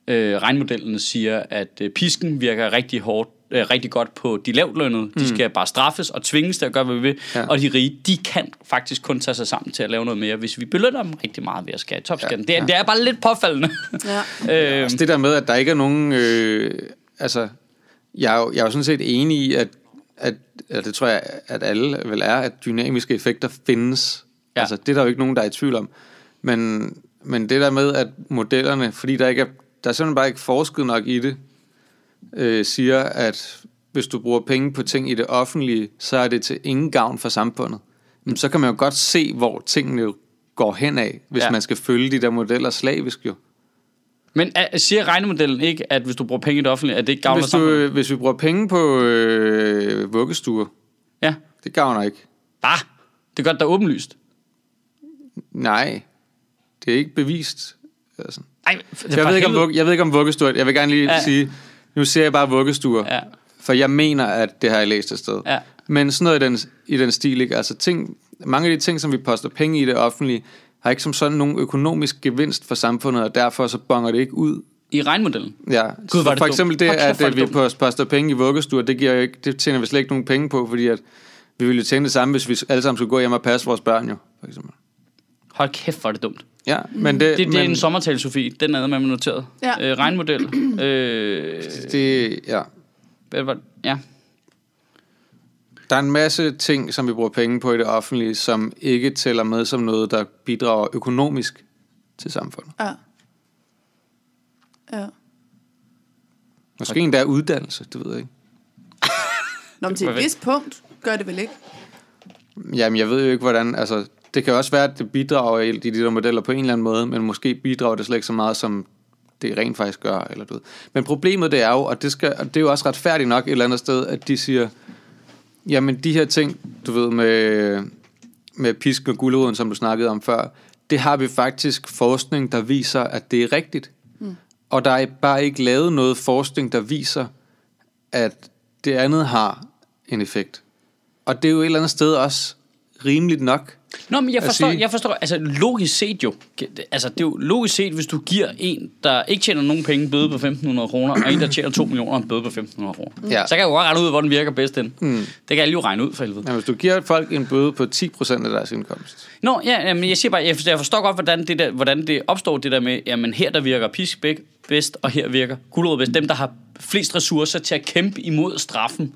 S1: øh, regnmodellen siger, at øh, pisken virker rigtig hårdt, øh, rigtig godt på de lavtlønnede. De skal bare straffes og tvinges til at gøre, hvad vi vil.
S3: Ja.
S1: Ja. Og de rige, de kan faktisk kun tage sig sammen til at lave noget mere, hvis vi belønner dem rigtig meget ved at skære i topskatten.
S3: Ja,
S1: Ja. Det, er, det er bare lidt påfaldende.
S2: Ja.
S1: øh,
S3: Altså det der med, at der ikke er nogen... Øh, altså, jeg er, jo, jeg er jo sådan set enig i, at, at, at det tror jeg, at alle vel er, at dynamiske effekter findes. Ja.
S1: Ja.
S3: Altså, det er der jo ikke nogen, der er i tvivl om. Men, men det der med, at modellerne, fordi der ikke er, der er simpelthen bare ikke forsket nok i det, øh, siger, at hvis du bruger penge på ting i det offentlige, så er det til ingen gavn for samfundet. Men så kan man jo godt se, hvor tingene går hen af, hvis ja. Man skal følge de der modeller slavisk jo.
S1: men er, siger regnemodellen ikke, at hvis du bruger penge i det offentlige, at det ikke gavner
S3: Hvis, du,
S1: samfundet?
S3: øh, hvis vi bruger penge på øh, vuggestuer,
S1: Ja.
S3: det gavner ikke.
S1: Ah, det gør det da åbenlyst.
S3: Nej, det er ikke bevist. Altså.
S1: Ej,
S3: Jeg, ved ikke, om vugge, jeg ved ikke om vuggestuer, jeg vil gerne lige ja. Sige, nu ser jeg bare vuggestuer,
S1: Ja.
S3: for jeg mener, at det har jeg læst et sted.
S1: Ja.
S3: Men sådan noget i den, i den stil, ikke? Altså ting, mange af de ting, som vi poster penge i det offentlige, har ikke som sådan nogen økonomisk gevinst for samfundet, og derfor så bonger det ikke ud.
S1: I regnmodellen?
S3: Ja,
S1: Gud, var det
S3: for
S1: dumt.
S3: eksempel det,
S1: Hold kæft,
S3: at
S1: det
S3: vi
S1: dumt.
S3: post- poster penge i vuggestuer, det, giver ikke, det tjener vi slet ikke nogen penge på, fordi at vi ville jo tjene det samme, hvis vi alle sammen skulle gå hjem og passe vores børn jo, for eksempel.
S1: Hold kæft, hvor er det dumt.
S3: Ja, men det,
S1: Det, det
S3: men,
S1: er en sommertale, Sofie. Den er med noteret.
S2: Ja.
S1: Øh, regnmodel. øh,
S3: det, ja.
S1: hvad var Ja.
S3: Der er en masse ting, som vi bruger penge på i det offentlige, som ikke tæller med som noget, der bidrager økonomisk til samfundet.
S2: Ja. Ja.
S3: Måske endda uddannelse, det ved jeg ikke.
S2: Nå, men til et vist punkt gør det vel ikke?
S3: Jamen, jeg ved jo ikke, hvordan... Altså, det kan også være, at det bidrager i de der modeller på en eller anden måde, men måske bidrager det slet ikke så meget, som det rent faktisk gør. Eller du ved. Men problemet det er jo, og det, skal, og det er jo også retfærdigt nok et eller andet sted, at de siger, jamen de her ting, du ved, med, med pisk og guleroden, som du snakkede om før, det har vi faktisk forskning, der viser, at det er rigtigt. Mm. Og der er bare ikke lavet noget forskning, der viser, at det andet har en effekt. Og det er jo et eller andet sted også rimeligt nok.
S1: Nå, men jeg forstår,
S3: sige-
S1: jeg forstår, altså logisk set jo, altså det er jo logisk set, hvis du giver en, der ikke tjener nogen penge, bøde på 1.500 kroner, og en, der tjener 2 millioner, en bøde på 1.500 kroner.
S3: Ja.
S1: Så kan jeg jo godt regne ud, hvor den virker bedst den. Mm. Det kan alle jo regne ud for helvede.
S3: Ja, hvis du giver folk en bøde på 10% af deres indkomst.
S1: Nå, ja, men jeg siger bare, jeg forstår, jeg forstår godt, hvordan det, der, hvordan det opstår, det der med, jamen her der virker pisk bedst, og her virker gulerod bedst. Dem, der har flest ressourcer til at kæmpe imod straffen,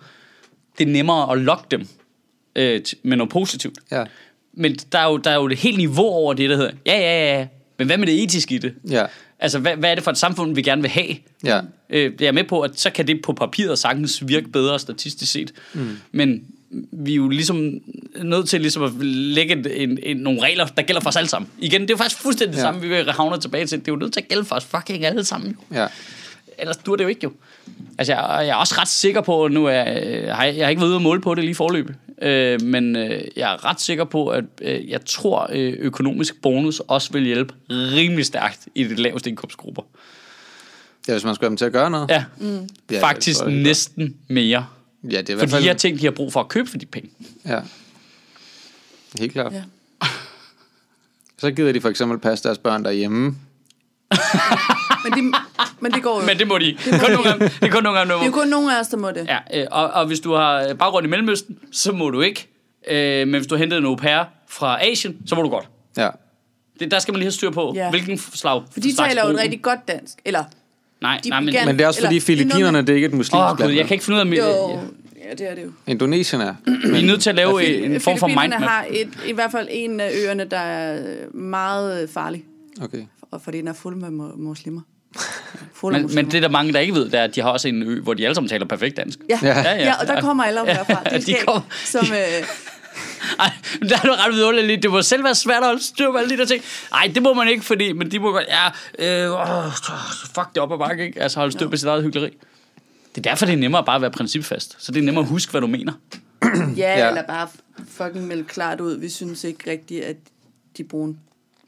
S1: det er nemmere at lokke dem øh, med noget positivt.
S3: Ja.
S1: Men der er, jo, der er jo et helt niveau over det, der hedder, ja, ja, ja, men hvad med det etiske i det?
S3: Ja.
S1: Altså, hvad, hvad er det for et samfund, vi gerne vil have?
S3: Ja.
S1: Øh, jeg er med på, at så kan det på papiret sagtens virke bedre statistisk set. Mm. Men vi er jo ligesom nødt til ligesom at lægge en, en, en, nogle regler, der gælder for os alle sammen. Igen, det er jo faktisk fuldstændig det
S3: Ja.
S1: samme, vi havner tilbage til. Det er jo nødt til at gælde for os fucking alle sammen. Jo.
S3: Ja.
S1: Ellers dur det jo ikke jo. Altså, jeg, jeg er også ret sikker på, at nu er øh, jeg, jeg har ikke været ude at måle på det lige forløb, øh, men øh, jeg er ret sikker på, at øh, jeg tror, øh, økonomisk bonus også vil hjælpe rimelig stærkt i de laveste indkomstgrupper.
S3: ja, hvis man skulle have dem til at gøre noget.
S1: Ja,
S3: Ja,
S1: mm.
S3: det
S1: faktisk
S3: jeg, det
S1: næsten mere.
S3: ja det er i
S1: For
S3: hvert fald...
S1: de her ting, de har brug for at købe for de penge.
S3: Ja. Helt klart.
S2: Ja.
S3: Så gider de for eksempel passe deres børn derhjemme.
S2: Men, de, men det går jo.
S1: Men det må de. Kun nogle gange, det er kun nogle gange,
S2: det er kun nogle af os, der må det.
S1: Ja, øh, og, og hvis du har baggrund i Mellemøsten, så må du ikke. Øh, men hvis du har hentet en au pair fra Asien, så må du godt.
S3: Ja.
S1: Det, der skal man lige have styr på,
S2: Ja.
S1: hvilken slag
S2: For de taler jo et rigtig godt dansk. Eller,
S1: Nej,
S2: de
S1: nej, men...
S3: Men det er også fordi
S2: det er
S3: Filippinerne, det er ikke et muslimsk
S1: Åh, oh,
S3: land.
S1: Gud, jeg kan ikke finde ud af...
S2: jo,
S1: Ja.
S2: det er det jo.
S3: Indonesien er.
S1: Vi er nødt til at lave en, en form for mindmap.
S2: har et, i hvert fald en af øerne, der er meget øh, farlig.
S3: Okay.
S2: Og fordi den er fuld med mu- muslimer.
S1: Men, men det er der mange, der ikke ved, det er, at de har også en ø, hvor de alle sammen taler perfekt dansk.
S2: Ja,
S3: Ja.
S2: ja, ja, ja, og der kommer alle om derfra. Det er
S1: de kommer.
S2: som, øh,
S1: Ej, men der er noget ret vidunderligt. Det må selv være svært at holde styr på alle de der ting. Nej, det må man ikke, fordi... Men de må godt... Ja, øh, åh, fuck det op ad bakke, ikke? Altså holde styr på sit eget hyggeleri. Det er derfor, det er nemmere bare at være principfast. Så det er nemmere at huske, hvad du mener.
S2: ja,
S3: Ja.
S2: ja, eller bare fucking melde klart ud. Vi synes ikke rigtigt, at de bruger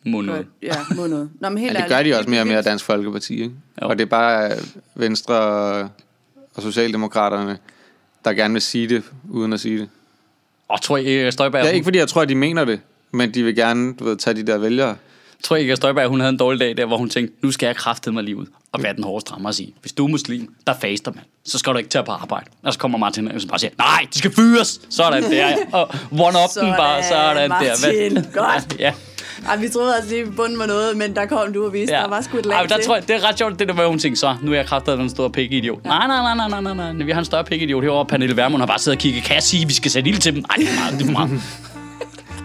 S1: Må noget.
S2: Ja, må noget. Nå, men helt
S3: Ja, det gør de også mere og mere Dansk Folkeparti, ikke?
S1: Jo.
S3: Og det er bare Venstre og- Socialdemokraterne, der gerne vil sige det, uden at sige det.
S1: Og tror I, Støjberg,
S3: Ja, ikke fordi jeg tror, at de mener det, men de vil gerne, du ved, tage de der vælgere.
S1: tror I ikke, at Støjberg hun havde en dårlig dag der, hvor hun tænkte, nu skal jeg kraftede mig lige ud og være den hårde strammer og sige, hvis du er muslim, der faster man, så skal du ikke tage på arbejde. Og så kommer Martin og bare siger, nej, de skal fyres. Sådan der. Og one up den bare, sådan der.
S2: Martin. Godt.
S1: Ja.
S2: Ej, vi troede altså lige, at bunden var noget, men der kom du og viste, ja. der var sgu et lag
S1: Ej, men der
S2: til.
S1: tror jeg, det er ret sjovt, det der, hvor hun tænkte, så nu er jeg kraftet en stor pikke-idiot. Ja. Nej, nej, nej, nej, nej, nej, nej, vi har en større pikke-idiot herovre. Pernille Vermund har bare siddet og kigget, kan jeg sige, vi skal sætte ild til dem? Nej, det er for meget, det er for meget.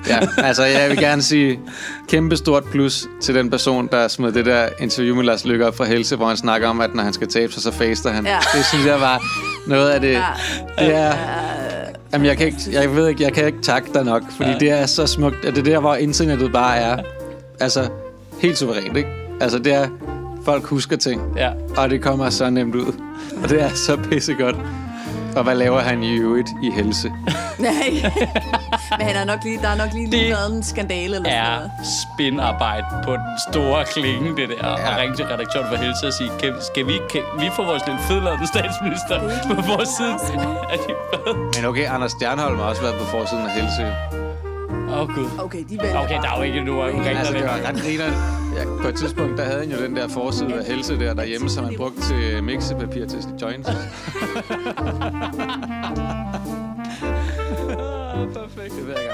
S3: Ja, altså jeg vil gerne sige kæmpe stort plus til den person, der smed det der interview med Lars Lykke op fra Helse, hvor han snakker om, at når han skal tabe sig, så faster han.
S2: Ja.
S3: Det synes jeg var noget af det.
S2: Ja.
S3: Det er... Jamen, jeg, kan ikke, jeg ved ikke, jeg kan ikke takke dig nok, fordi det er så smukt, at det er der, hvor internettet bare er, altså, helt suverænt, ikke? Altså, det er, folk husker ting,
S1: Ja.
S3: og det kommer så nemt ud. Og det er så pissegodt. Og hvad laver han i øvrigt i helse?
S2: Nej. men han er nok lige, der er nok lige, lige
S1: Det
S2: været en skandale eller sådan
S1: er
S2: noget.
S1: spinarbejde på den store klinge, det der. Ja. Og ringe til redaktøren for Helse og sige, kan, skal vi, kan vi få vores lille fedladende statsminister på vores side de?
S3: Men okay, Anders Stjernholm har også været på forsiden af helse.
S1: Åh, oh, Gud.
S2: Okay, de vælger
S1: Okay, der er jo ikke nogen regler.
S3: Altså, det var ret griner. Ja, på et tidspunkt, der havde han jo den der forside af helse der derhjemme, som han brugte til mixepapir til joints.
S1: Perfekt.
S3: Det ved jeg